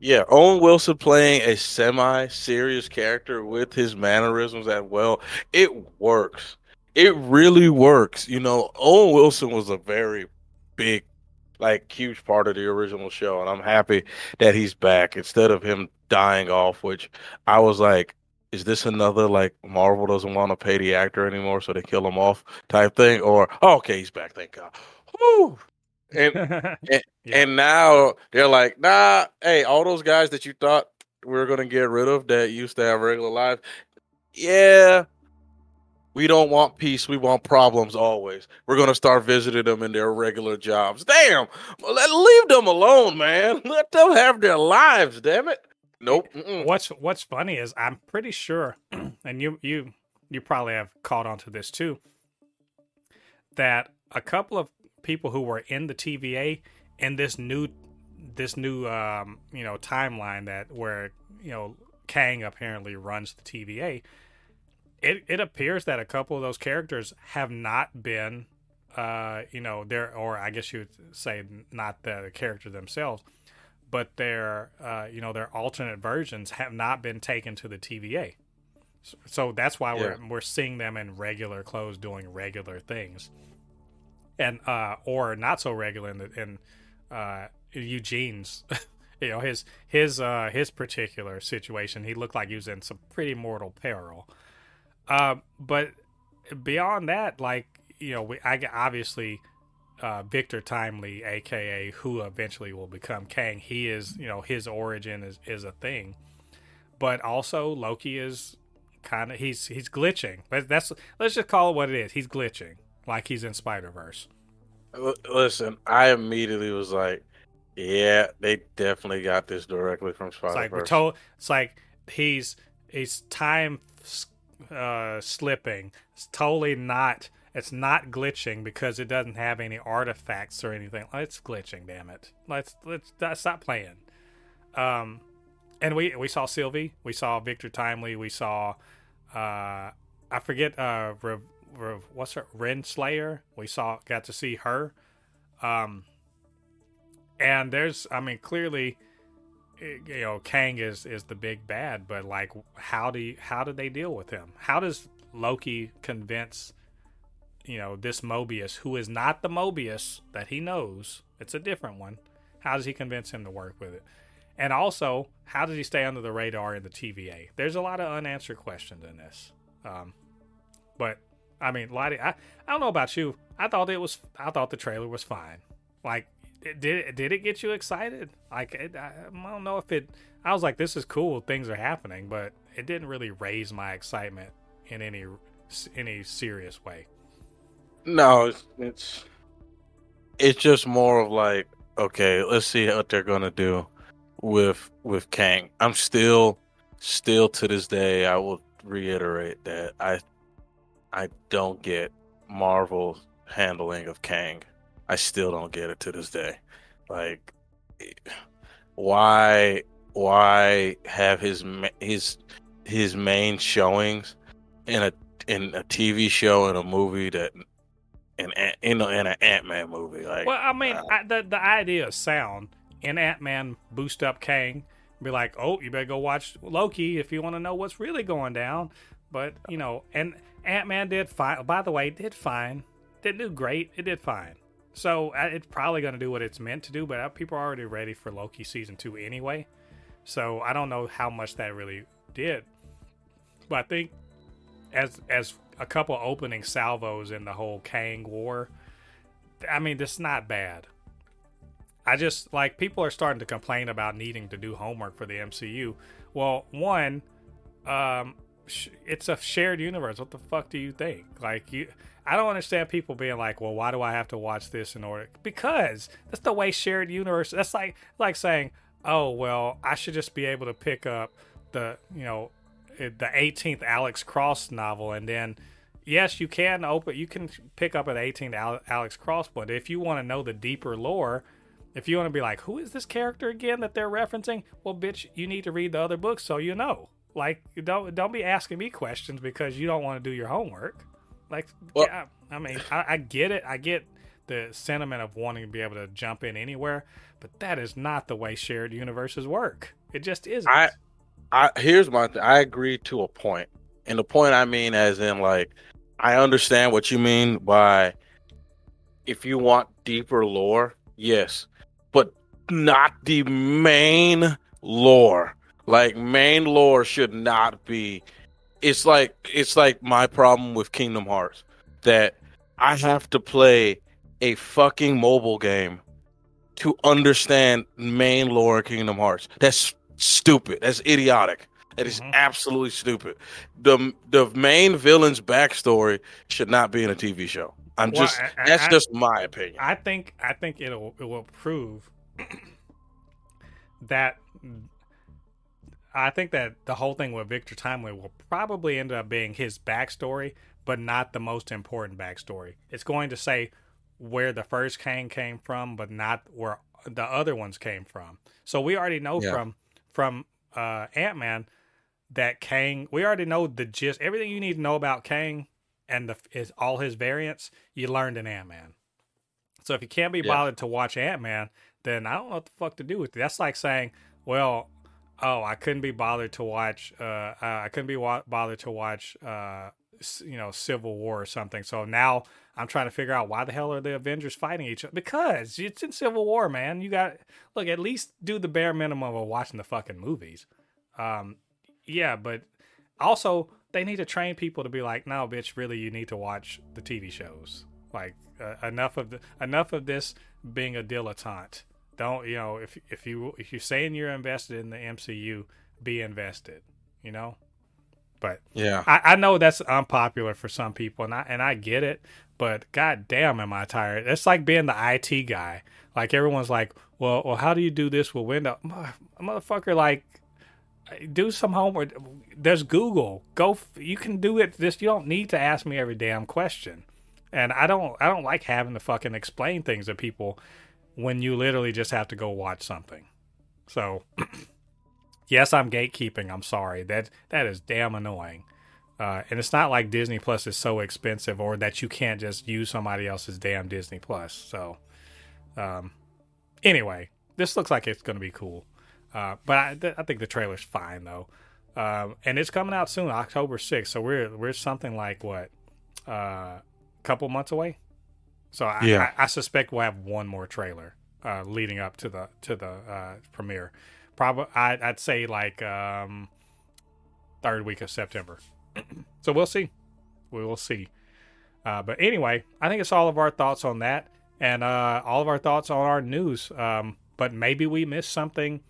Yeah, Owen Wilson playing a semi-serious character with his mannerisms as well. It works. It really works. You know, Owen Wilson was a very big like huge part of the original show, and I'm happy that he's back instead of him dying off. Which I was like, is this another like Marvel doesn't want to pay the actor anymore, so they kill him off type thing? Or oh, okay, he's back, thank God. Woo! And *laughs* and, yeah. and now they're like, nah, hey, all those guys that you thought we were gonna get rid of that used to have regular lives, yeah, we don't want peace. We want problems always. We're going to start visiting them in their regular jobs. Damn. Let, leave them alone, man. *laughs* Let them have their lives, damn it. Nope. Mm-mm. What's What's funny is I'm pretty sure, *clears throat* and you you you probably have caught on to this too, that a couple of people who were in the TVA in this new this new um, you know timeline that where you know Kang apparently runs the TVA it, it appears that a couple of those characters have not been uh, you know, they're or I guess you would say not the character themselves, but their uh, you know, their alternate versions have not been taken to the TVA. So, so that's why yeah. we're we're seeing them in regular clothes doing regular things. And uh or not so regular in the, in uh Eugene's *laughs* you know, his his uh his particular situation, he looked like he was in some pretty mortal peril. Uh, but beyond that, like you know, we, I obviously uh, Victor Timely, aka who eventually will become Kang, he is you know his origin is is a thing, but also Loki is kind of he's he's glitching. That's let's just call it what it is. He's glitching like he's in Spider Verse. Listen, I immediately was like, yeah, they definitely got this directly from Spider Verse. It's like, it's like he's he's time uh, slipping. It's totally not. It's not glitching because it doesn't have any artifacts or anything. It's glitching. Damn it. Let's let's, let's stop playing. Um, and we we saw Sylvie. We saw Victor Timely. We saw. Uh, I forget. Uh, Rev, what's her Renslayer? We saw. Got to see her. Um. And there's. I mean, clearly you know Kang is is the big bad, but like how do you, how do they deal with him? How does Loki convince you know this Mobius, who is not the Mobius that he knows, it's a different one. How does he convince him to work with it? And also, how does he stay under the radar in the TVA? There's a lot of unanswered questions in this. Um, but I mean, Lottie, I, I don't know about you. I thought it was I thought the trailer was fine. Like did it, did it get you excited? Like it, I, I don't know if it. I was like, this is cool, things are happening, but it didn't really raise my excitement in any any serious way. No, it's it's, it's just more of like, okay, let's see what they're gonna do with with Kang. I'm still still to this day I will reiterate that I I don't get Marvel's handling of Kang. I still don't get it to this day. Like, why why have his his his main showings in a in a TV show in a movie that in in, in an Ant Man movie? Like, well, I mean, uh, I, the the idea of sound in Ant Man boost up Kang, be like, oh, you better go watch Loki if you want to know what's really going down. But you know, and Ant Man did fine. By the way, did fine. Didn't do great. It did fine. So uh, it's probably going to do what it's meant to do, but uh, people are already ready for Loki season two anyway. So I don't know how much that really did, but I think as as a couple opening salvos in the whole Kang war, I mean, is not bad. I just like people are starting to complain about needing to do homework for the MCU. Well, one, um, it's a shared universe. What the fuck do you think? Like you, I don't understand people being like, "Well, why do I have to watch this in order?" Because that's the way shared universe. That's like like saying, "Oh, well, I should just be able to pick up the you know eh, the 18th Alex Cross novel and then." Yes, you can open. You can pick up an 18th Alex Cross, but if you want to know the deeper lore, If you want to be like, who is this character again that they're referencing? Well, bitch, you need to read the other books so you know. Like, don't don't be asking me questions because you don't want to do your homework. Like, well, yeah, I mean, I, I get it. I get the sentiment of wanting to be able to jump in anywhere, but that is not the way shared universes work. It just isn't. I, I here's my th- I agree to a point, and the point I mean as in like I understand what you mean by if you want deeper lore, yes, but not the main lore. Like main lore should not be. It's like it's like my problem with Kingdom Hearts that I have to play a fucking mobile game to understand main lore of Kingdom Hearts. That's stupid. That's idiotic. That is mm-hmm. absolutely stupid. The the main villain's backstory should not be in a TV show. I'm well, just I, that's I, just my opinion. I think I think it'll it will prove *clears throat* that I think that the whole thing with Victor Timely will probably end up being his backstory, but not the most important backstory. It's going to say where the first Kang came from, but not where the other ones came from. So we already know yeah. from from uh, Ant Man that Kang. We already know the gist. Everything you need to know about Kang and the is all his variants. You learned in Ant Man. So if you can't be yeah. bothered to watch Ant Man, then I don't know what the fuck to do with it. That's like saying, well, oh, I couldn't be bothered to watch. Uh, uh I couldn't be wa- bothered to watch. Uh, you know, Civil War or something. So now I'm trying to figure out why the hell are the Avengers fighting each other? Because it's in Civil War, man. You got look at least do the bare minimum of watching the fucking movies. Um, yeah, but also they need to train people to be like, no, bitch, really, you need to watch the TV shows. Like uh, enough of the enough of this being a dilettante. Don't you know if if you if you're saying you're invested in the MCU, be invested. You know. But yeah, I, I know that's unpopular for some people, and I and I get it. But god damn, am I tired? It's like being the IT guy. Like everyone's like, well, well, how do you do this with Windows? Motherfucker, like do some homework. There's Google. Go. You can do it. This you don't need to ask me every damn question. And I don't. I don't like having to fucking explain things to people when you literally just have to go watch something. So, *clears throat* yes, I'm gatekeeping. I'm sorry. That that is damn annoying. Uh, and it's not like Disney Plus is so expensive or that you can't just use somebody else's damn Disney Plus. So, um, anyway, this looks like it's going to be cool. Uh, but I, th- I, think the trailer's fine though, um, and it's coming out soon, October sixth. So we're we're something like what, a uh, couple months away. So I, yeah. I, I, suspect we'll have one more trailer uh, leading up to the to the uh, premiere. Probably I'd, I'd say like um, third week of September. *clears throat* so we'll see. We will see. Uh, but anyway, I think it's all of our thoughts on that, and uh, all of our thoughts on our news. Um, but maybe we missed something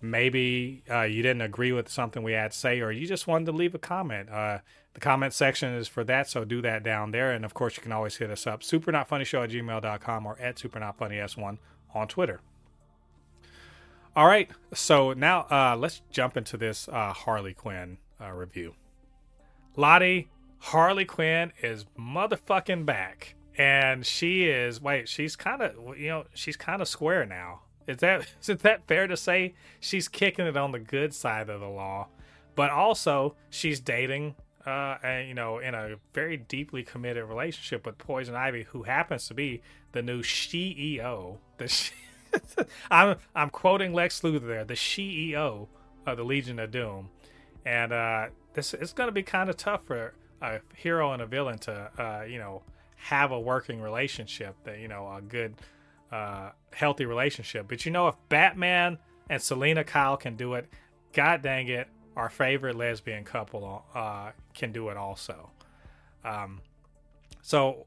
maybe uh, you didn't agree with something we had to say, or you just wanted to leave a comment. Uh, the comment section is for that, so do that down there. And of course, you can always hit us up, supernotfunnyshow at gmail.com or at supernotfunnys1 on Twitter. All right, so now uh, let's jump into this uh, Harley Quinn uh, review. Lottie, Harley Quinn is motherfucking back. And she is, wait, she's kind of, you know, she's kind of square now. Is that *laughs* is that fair to say? She's kicking it on the good side of the law, but also she's dating, uh, and, you know, in a very deeply committed relationship with Poison Ivy, who happens to be the new CEO. The *laughs* she- I'm I'm quoting Lex Luthor there, the CEO of the Legion of Doom, and uh, this it's going to be kind of tough for a hero and a villain to, uh, you know, have a working relationship. That you know, a good uh, healthy relationship. But you know, if Batman and Selina Kyle can do it, god dang it, our favorite lesbian couple uh, can do it also. Um, so,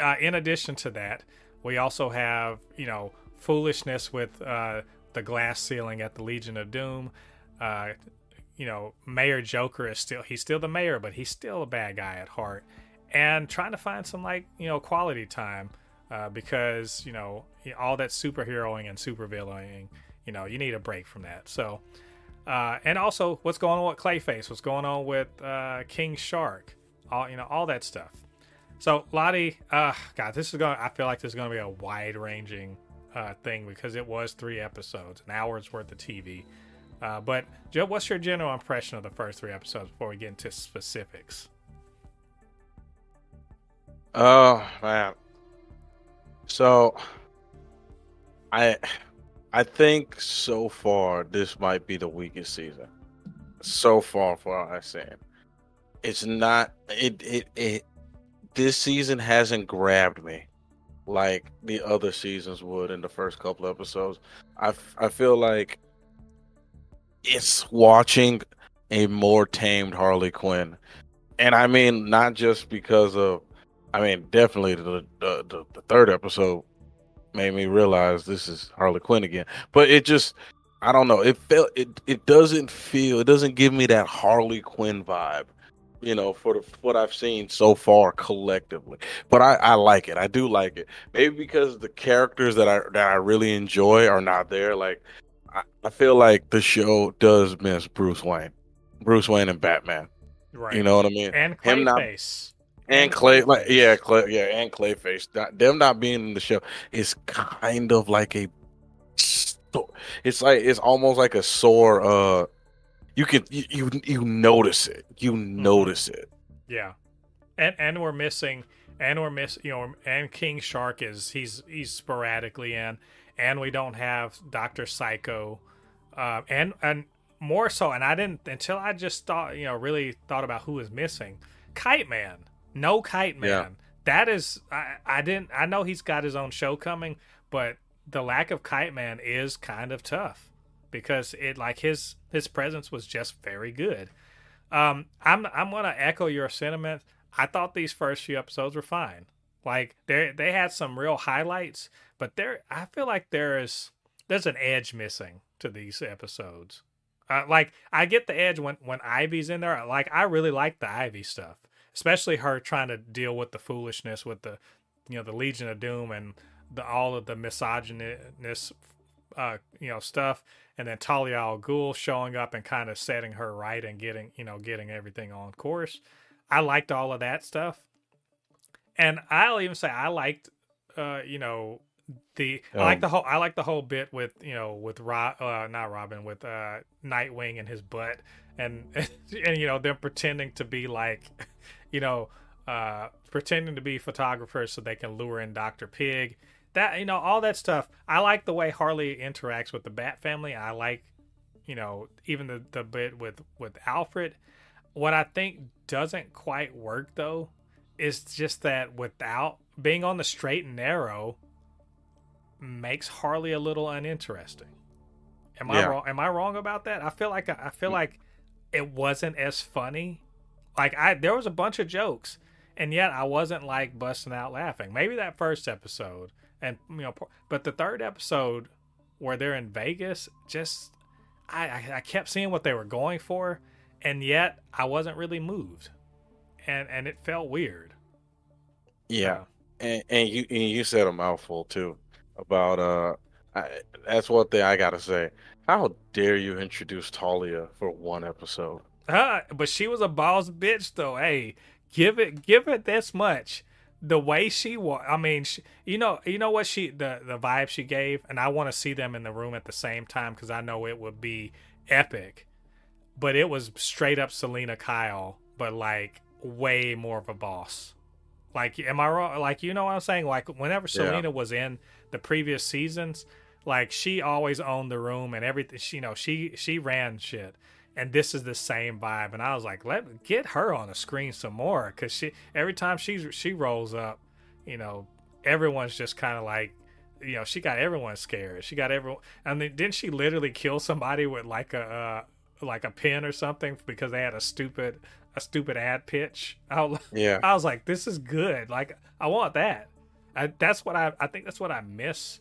uh, in addition to that, we also have you know foolishness with uh, the glass ceiling at the Legion of Doom. Uh, you know, Mayor Joker is still he's still the mayor, but he's still a bad guy at heart, and trying to find some like you know quality time uh, because you know all that superheroing and supervillaining, you know, you need a break from that. So, uh, and also what's going on with Clayface, what's going on with uh, King Shark, all you know, all that stuff. So Lottie, uh, God, this is going. to I feel like this is going to be a wide-ranging uh, thing because it was three episodes, an hour's worth of TV. Uh, but Joe, what's your general impression of the first three episodes before we get into specifics? Oh man. So I I think so far this might be the weakest season. So far for I've. It's not it it it this season hasn't grabbed me like the other seasons would in the first couple episodes. I I feel like it's watching a more tamed Harley Quinn. And I mean not just because of I mean, definitely the, the the, the third episode made me realize this is Harley Quinn again. But it just I don't know. It felt it it doesn't feel it doesn't give me that Harley Quinn vibe, you know, for the what I've seen so far collectively. But I I like it. I do like it. Maybe because the characters that I that I really enjoy are not there. Like I, I feel like the show does miss Bruce Wayne, Bruce Wayne and Batman. Right. You know what I mean? And Him not- Clayface. And Clay, like yeah, Clay, yeah, and Clayface. That, them not being in the show is kind of like a. It's like it's almost like a sore. Uh, you can you you, you notice it. You notice it. Yeah, and and we're missing, and we're miss, you know, and King Shark is he's he's sporadically in, and we don't have Doctor Psycho, uh, and and more so, and I didn't until I just thought, you know, really thought about who is missing. Kite Man, no Kite Man. Yeah. That is, I I didn't. I know he's got his own show coming, but the lack of Kite Man is kind of tough because it like his his presence was just very good. Um, I'm I'm gonna echo your sentiment. I thought these first few episodes were fine. Like they they had some real highlights, but there I feel like there is there's an edge missing to these episodes. Uh, like I get the edge when when Ivy's in there. Like I really like the Ivy stuff, especially her trying to deal with the foolishness with the you know the Legion of Doom and the all of the misogynist uh, you know stuff, and then Talia al Ghul showing up and kind of setting her right and getting you know getting everything on course. I liked all of that stuff, and I'll even say I liked uh, you know the I like Um, the whole I like the whole bit with you know with Rob uh, not Robin with uh, Nightwing and his butt and *laughs* and you know them pretending to be like *laughs* you know uh, pretending to be photographers so they can lure in Doctor Pig. That you know all that stuff i like the way harley interacts with the bat family. I like you know even the the bit with with alfred. What i think doesn't quite work though is just that without being on the straight and narrow makes harley a little uninteresting. Am i wrong am i wrong about that? I feel like i feel mm. like it wasn't as funny. Like i there was a bunch of jokes and yet I wasn't like busting out laughing. Maybe that first episode, and you know, but the third episode where they're in Vegas, just I, I I kept seeing what they were going for, and yet I wasn't really moved, and and it felt weird. Yeah, and, and you and you said a mouthful too about uh. I, that's one thing I gotta say. How dare you introduce Talia for one episode? Uh, but she was a boss bitch though. Hey, give it give it this much. The way she was, I mean, she, you know, you know what she the the vibe she gave, and I want to see them in the room at the same time because I know it would be epic. But it was straight up Selina Kyle, but like way more of a boss. Like, am I wrong? Like, you know what I'm saying? Like, whenever Yeah. Selina was in the previous seasons, like she always owned the room and everything. She, you know, she she ran shit and this is the same vibe and i was like let get her on the screen some more because she every time she she rolls up you know everyone's just kind of like you know she got everyone scared she got everyone and then didn't she literally kill somebody with like a uh, like a pin or something because they had a stupid a stupid ad pitch. I was, Yeah, I was like this is good. Like i want that. I, that's what i i think that's what i miss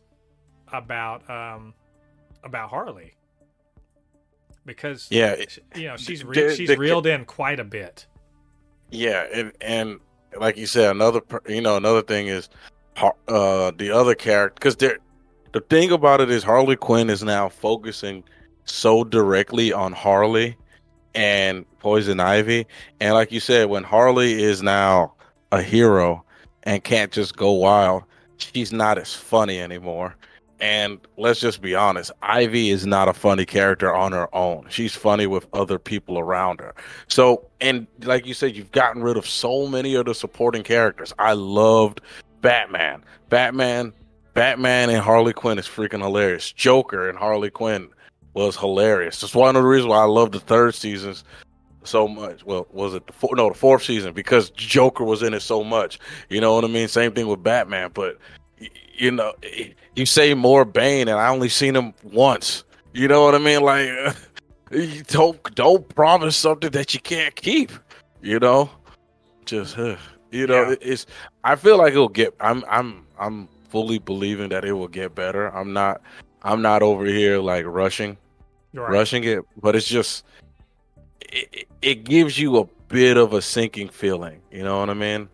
about um about harley. Because yeah, it- you know she's re- the- she's the- reeled in quite a bit. Yeah, and and like you said, another you know another thing is, uh, the other character because there, the thing about it is Harley Quinn is now focusing so directly on Harley and Poison Ivy, and like you said, when Harley is now a hero and can't just go wild, she's not as funny anymore, And let's just be honest, Ivy is not a funny character on her own. She's funny with other people around her. So, and like you said, you've gotten rid of so many of the supporting characters. I loved Batman. Batman, Batman and Harley Quinn is freaking hilarious. Joker and Harley Quinn was hilarious. That's one of the reasons why I love the third seasons so much. Well, was it the four, no the fourth season because Joker was in it so much. You know what I mean? Same thing with Batman, but you know, you say more Bane, and I only seen him once. You know what I mean? Like, *laughs* you don't don't promise something that you can't keep. You know, just uh, you know, yeah. it's. I feel like it'll get. I'm I'm I'm fully believing that it will get better. I'm not I'm not over here like rushing, right. rushing it, but it's just it, it gives you a bit of a sinking feeling. You know what I mean?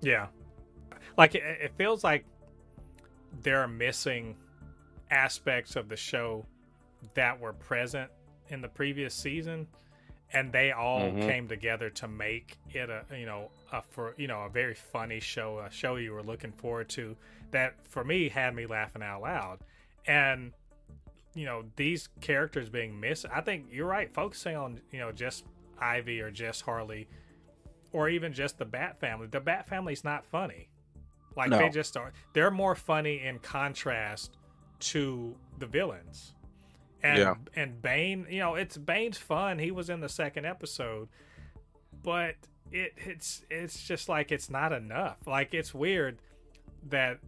Yeah, like it, it feels like they're missing aspects of the show that were present in the previous season and they all mm-hmm. came together to make it a you know a for you know a very funny show a show you were looking forward to that for me had me laughing out loud and you know these characters being missed i think you're right focusing on you know just ivy or just harley or even just the bat family. The bat family's not funny. Like no. they just are they're more funny in contrast to the villains. And yeah. and bane you know it's bane's fun. He was in the second episode but it it's it's just like it's not enough. Like it's weird that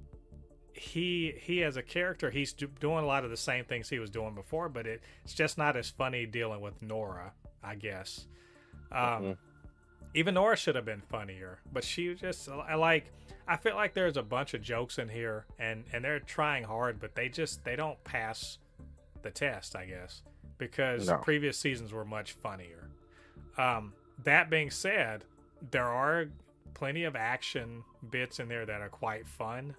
he he as a character he's do, doing a lot of the same things he was doing before but it, it's just not as funny dealing with nora i guess um, mm-hmm. even nora should have been funnier but she just i like i feel like there's a bunch of jokes in here and and they're trying hard but they just they don't pass the test i guess because no. previous seasons were much funnier um, that being said there are plenty of action bits in there that are quite fun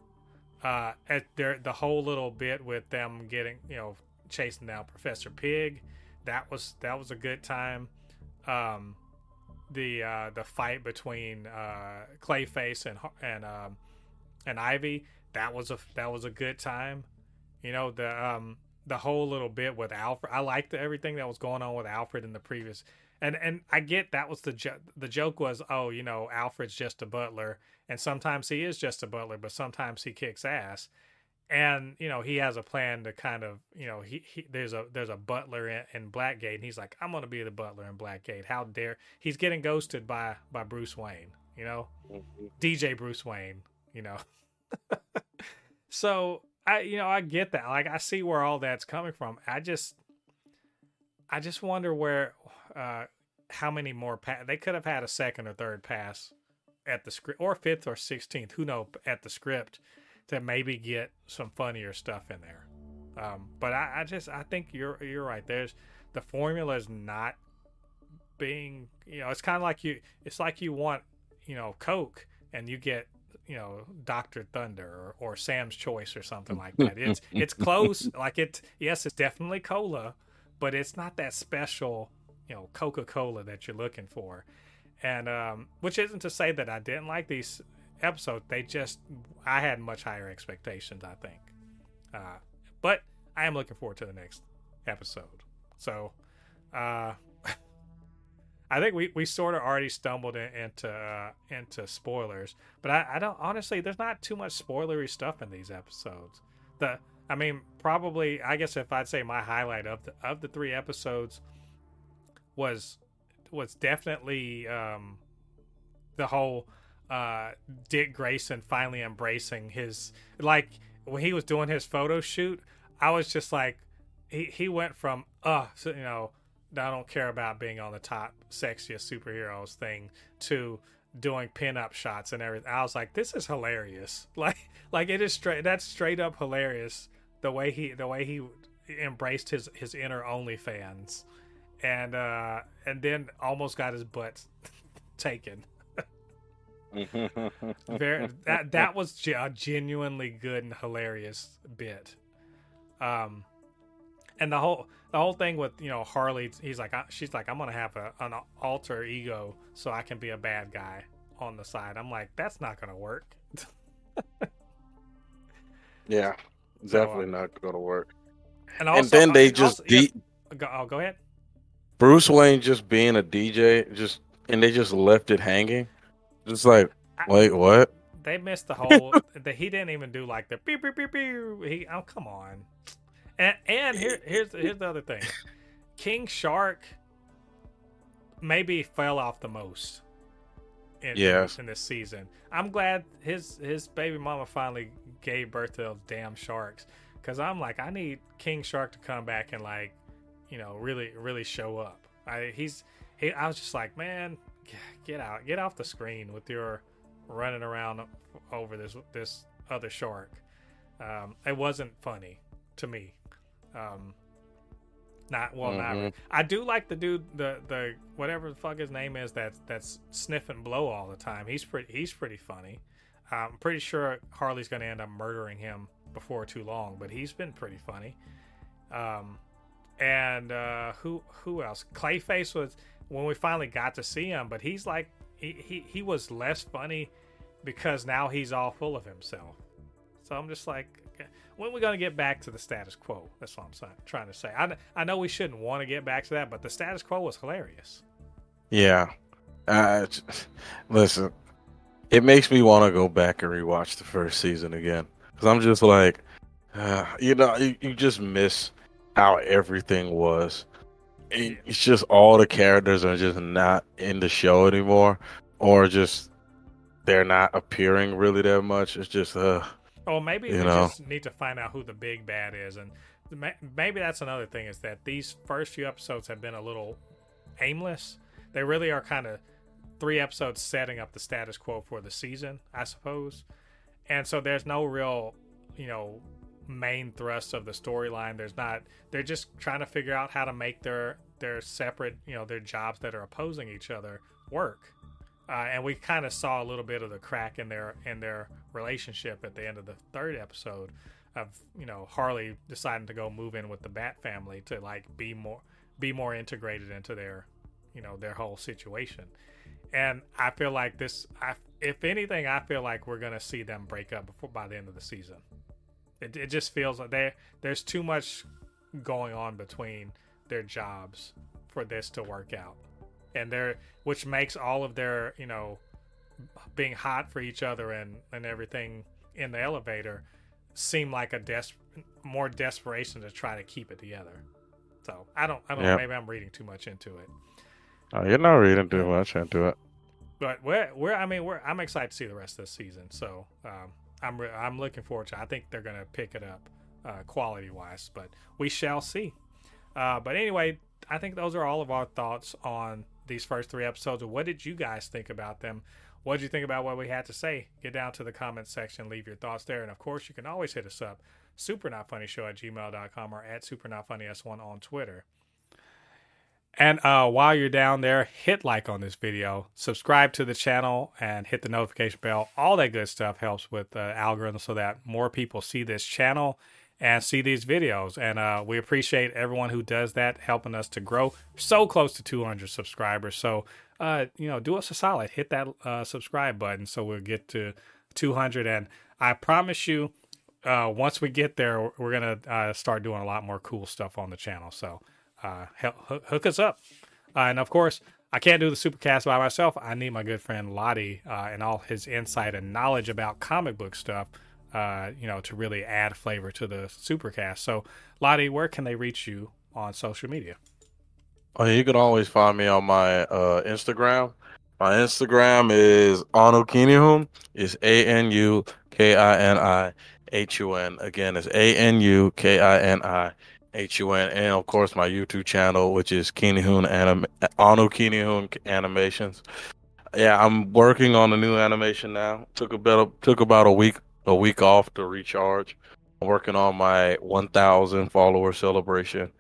uh, at their the whole little bit with them getting you know chasing down Professor Pig, that was that was a good time. Um, the uh, the fight between uh, Clayface and and um, and Ivy that was a that was a good time. You know the um, the whole little bit with Alfred. I liked everything that was going on with Alfred in the previous. And and I get that was the jo- the joke was oh you know Alfred's just a butler and sometimes he is just a butler, but sometimes he kicks ass. And you know he has a plan to kind of you know he, he there's a there's a butler in, in Blackgate and he's like I'm gonna be the butler in Blackgate. How dare he's getting ghosted by by Bruce Wayne, you know, mm-hmm. DJ Bruce Wayne, you know. *laughs* so I you know I get that like I see where all that's coming from. I just I just wonder where uh how many more pa- they could have had a second or third pass at the script or fifth or sixteenth, who know, at the script to maybe get some funnier stuff in there. Um, but I, I, just I think you're you're right. There's the formula is not being you know it's kind of like you it's like you want you know Coke and you get you know Doctor Thunder or, or Sam's Choice or something like that. It's *laughs* it's close. Like it yes, it's definitely cola, but it's not that special you know Coca Cola that you're looking for and um, which isn't to say that I didn't like these episodes. They just I had much higher expectations. I think, uh, but I am looking forward to the next episode. So, uh, *laughs* I think we, we sort of already stumbled in, into uh, into spoilers, but I, I don't honestly. There's not too much spoilery stuff in these episodes. The I mean, probably I guess if I'd say my highlight of the of the three episodes was was definitely um, the whole uh, Dick Grayson finally embracing his like when he was doing his photo shoot. I was just like, he he went from uh so, you know I don't care about being on the top sexiest superheroes thing to doing pinup shots and everything. I was like, this is hilarious. *laughs* Like like it is straight. That's straight up hilarious. The way he the way he embraced his his inner OnlyFans and uh, and then almost got his butt *laughs* taken. *laughs* Very that that was a genuinely good and hilarious bit. Um, and the whole the whole thing with you know Harley, he's like she's like I'm gonna have a, an alter ego so I can be a bad guy on the side. I'm like that's not gonna work. *laughs* yeah, definitely so, uh, not going to work. And, also, and then they just also, yeah, go, oh, go ahead. Bruce Wayne just being a DJ, just and they just left it hanging. Just like, wait, what? They missed the whole. *laughs* the, he didn't even do like the beep beep beep beep. He oh come on. And and here here's here's the other thing. King Shark maybe fell off the most. In, yes. in this season, I'm glad his his baby mama finally gave birth to those damn sharks. Cause I'm like, I need King Shark to come back and like, you know, really really show up. I he's he. I was just like, man, get out, get off the screen with your running around over this this other shark. Um, it wasn't funny to me. Um, not well, mm-hmm. not. I do like the dude, the the whatever the fuck his name is that that's sniffing blow all the time. He's pretty. He's pretty funny. I'm pretty sure Harley's going to end up murdering him before too long, but he's been pretty funny. Um, and uh, who who else? Clayface was when we finally got to see him, but he's like he, he, he was less funny because now he's all full of himself. So I'm just like, when are we to get back to the status quo? That's what I'm trying to say. I, I know we shouldn't want to get back to that, but the status quo was hilarious. Yeah. Uh, listen, it makes me want to go back and rewatch the first season again. Because I'm just like, uh, *sighs* you know, you, you just miss how everything was it's just all the characters are just not in the show anymore, or just they're not appearing really that much. It's just uh. Oh, maybe we know. just need to find out who the big bad is, and maybe that's another thing is that these first few episodes have been a little aimless. They really are kind of three episodes setting up the status quo for the season, I suppose. And so there's no real, you know, main thrust of the storyline. There's not. They're just trying to figure out how to make their their separate, you know, their jobs that are opposing each other work. Uh, and we kind of saw a little bit of the crack in their in their relationship at the end of the third episode of you know Harley deciding to go move in with the Bat family to like be more be more integrated into their you know their whole situation. And I feel like this, I, if anything, I feel like we're gonna see them break up before by the end of the season. It, it just feels like there there's too much going on between their jobs for this to work out, and they're which makes all of their you know being hot for each other and and everything in the elevator seem like a des- more desperation to try to keep it together. So I don't I don't yep. know maybe I'm reading too much into it. Oh, you're not reading too much into it. But we're we're I mean we're I'm excited to see the rest of the season. So um, I'm re- I'm looking forward to. I think they're to pick it up uh, quality wise, but we shall see. Uh, but anyway, I think those are all of our thoughts on these first three episodes. What did you guys think about them? What did you think about what we had to say? Get down to the comments section, leave your thoughts there. And of course, you can always hit us up, super not funny show at gmail.com or at super not funny s1 on Twitter. And uh, while you're down there, hit like on this video, subscribe to the channel, and hit the notification bell. All that good stuff helps with the algorithm so that more people see this channel and see these videos. And uh, we appreciate everyone who does that, helping us to grow so close to 200 subscribers. So, uh, you know, do us a solid, hit that uh, subscribe button so we'll get to 200. And I promise you, uh, once we get there, we're going to uh, start doing a lot more cool stuff on the channel. So, uh, hook us up. Uh, and of course, I can't do the supercast by myself. I need my good friend Lottie uh, and all his insight and knowledge about comic book stuff, uh, you know, to really add flavor to the supercast. So, Lottie, where can they reach you on social media? Oh, you can always find me on my uh, Instagram. My Instagram is Anukinihun. It's A N U K I N I H U N. Again, it's A N U K I N I H U N, and of course my YouTube channel, which is Kinihun Anim Anu Kinihun Animations. Yeah, I'm working on a new animation now. Took a bit of, took about a week a week off to recharge. I'm working on my 1,000 follower celebration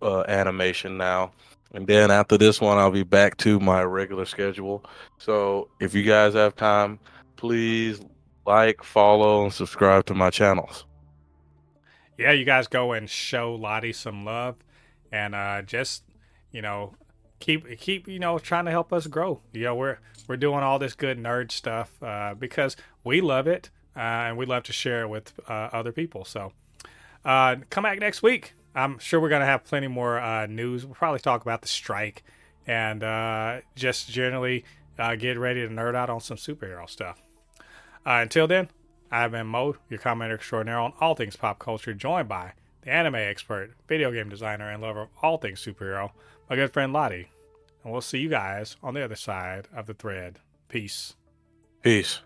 uh, animation now. And then after this one, I'll be back to my regular schedule. So if you guys have time, please like, follow, and subscribe to my channels yeah, you guys go and show Lottie some love, and uh, just you know keep keep you know trying to help us grow. You know we're we're doing all this good nerd stuff uh, because we love it uh, and we love to share it with uh, other people. So Uh, come back next week. I'm sure we're gonna have plenty more uh, news. We'll probably talk about the strike and just generally get ready to nerd out on some superhero stuff. Until then, I've been Mo, your commenter extraordinaire on all things pop culture, joined by the anime expert, video game designer, and lover of all things superhero, my good friend Lottie. And we'll see you guys on the other side of the thread. Peace. Peace.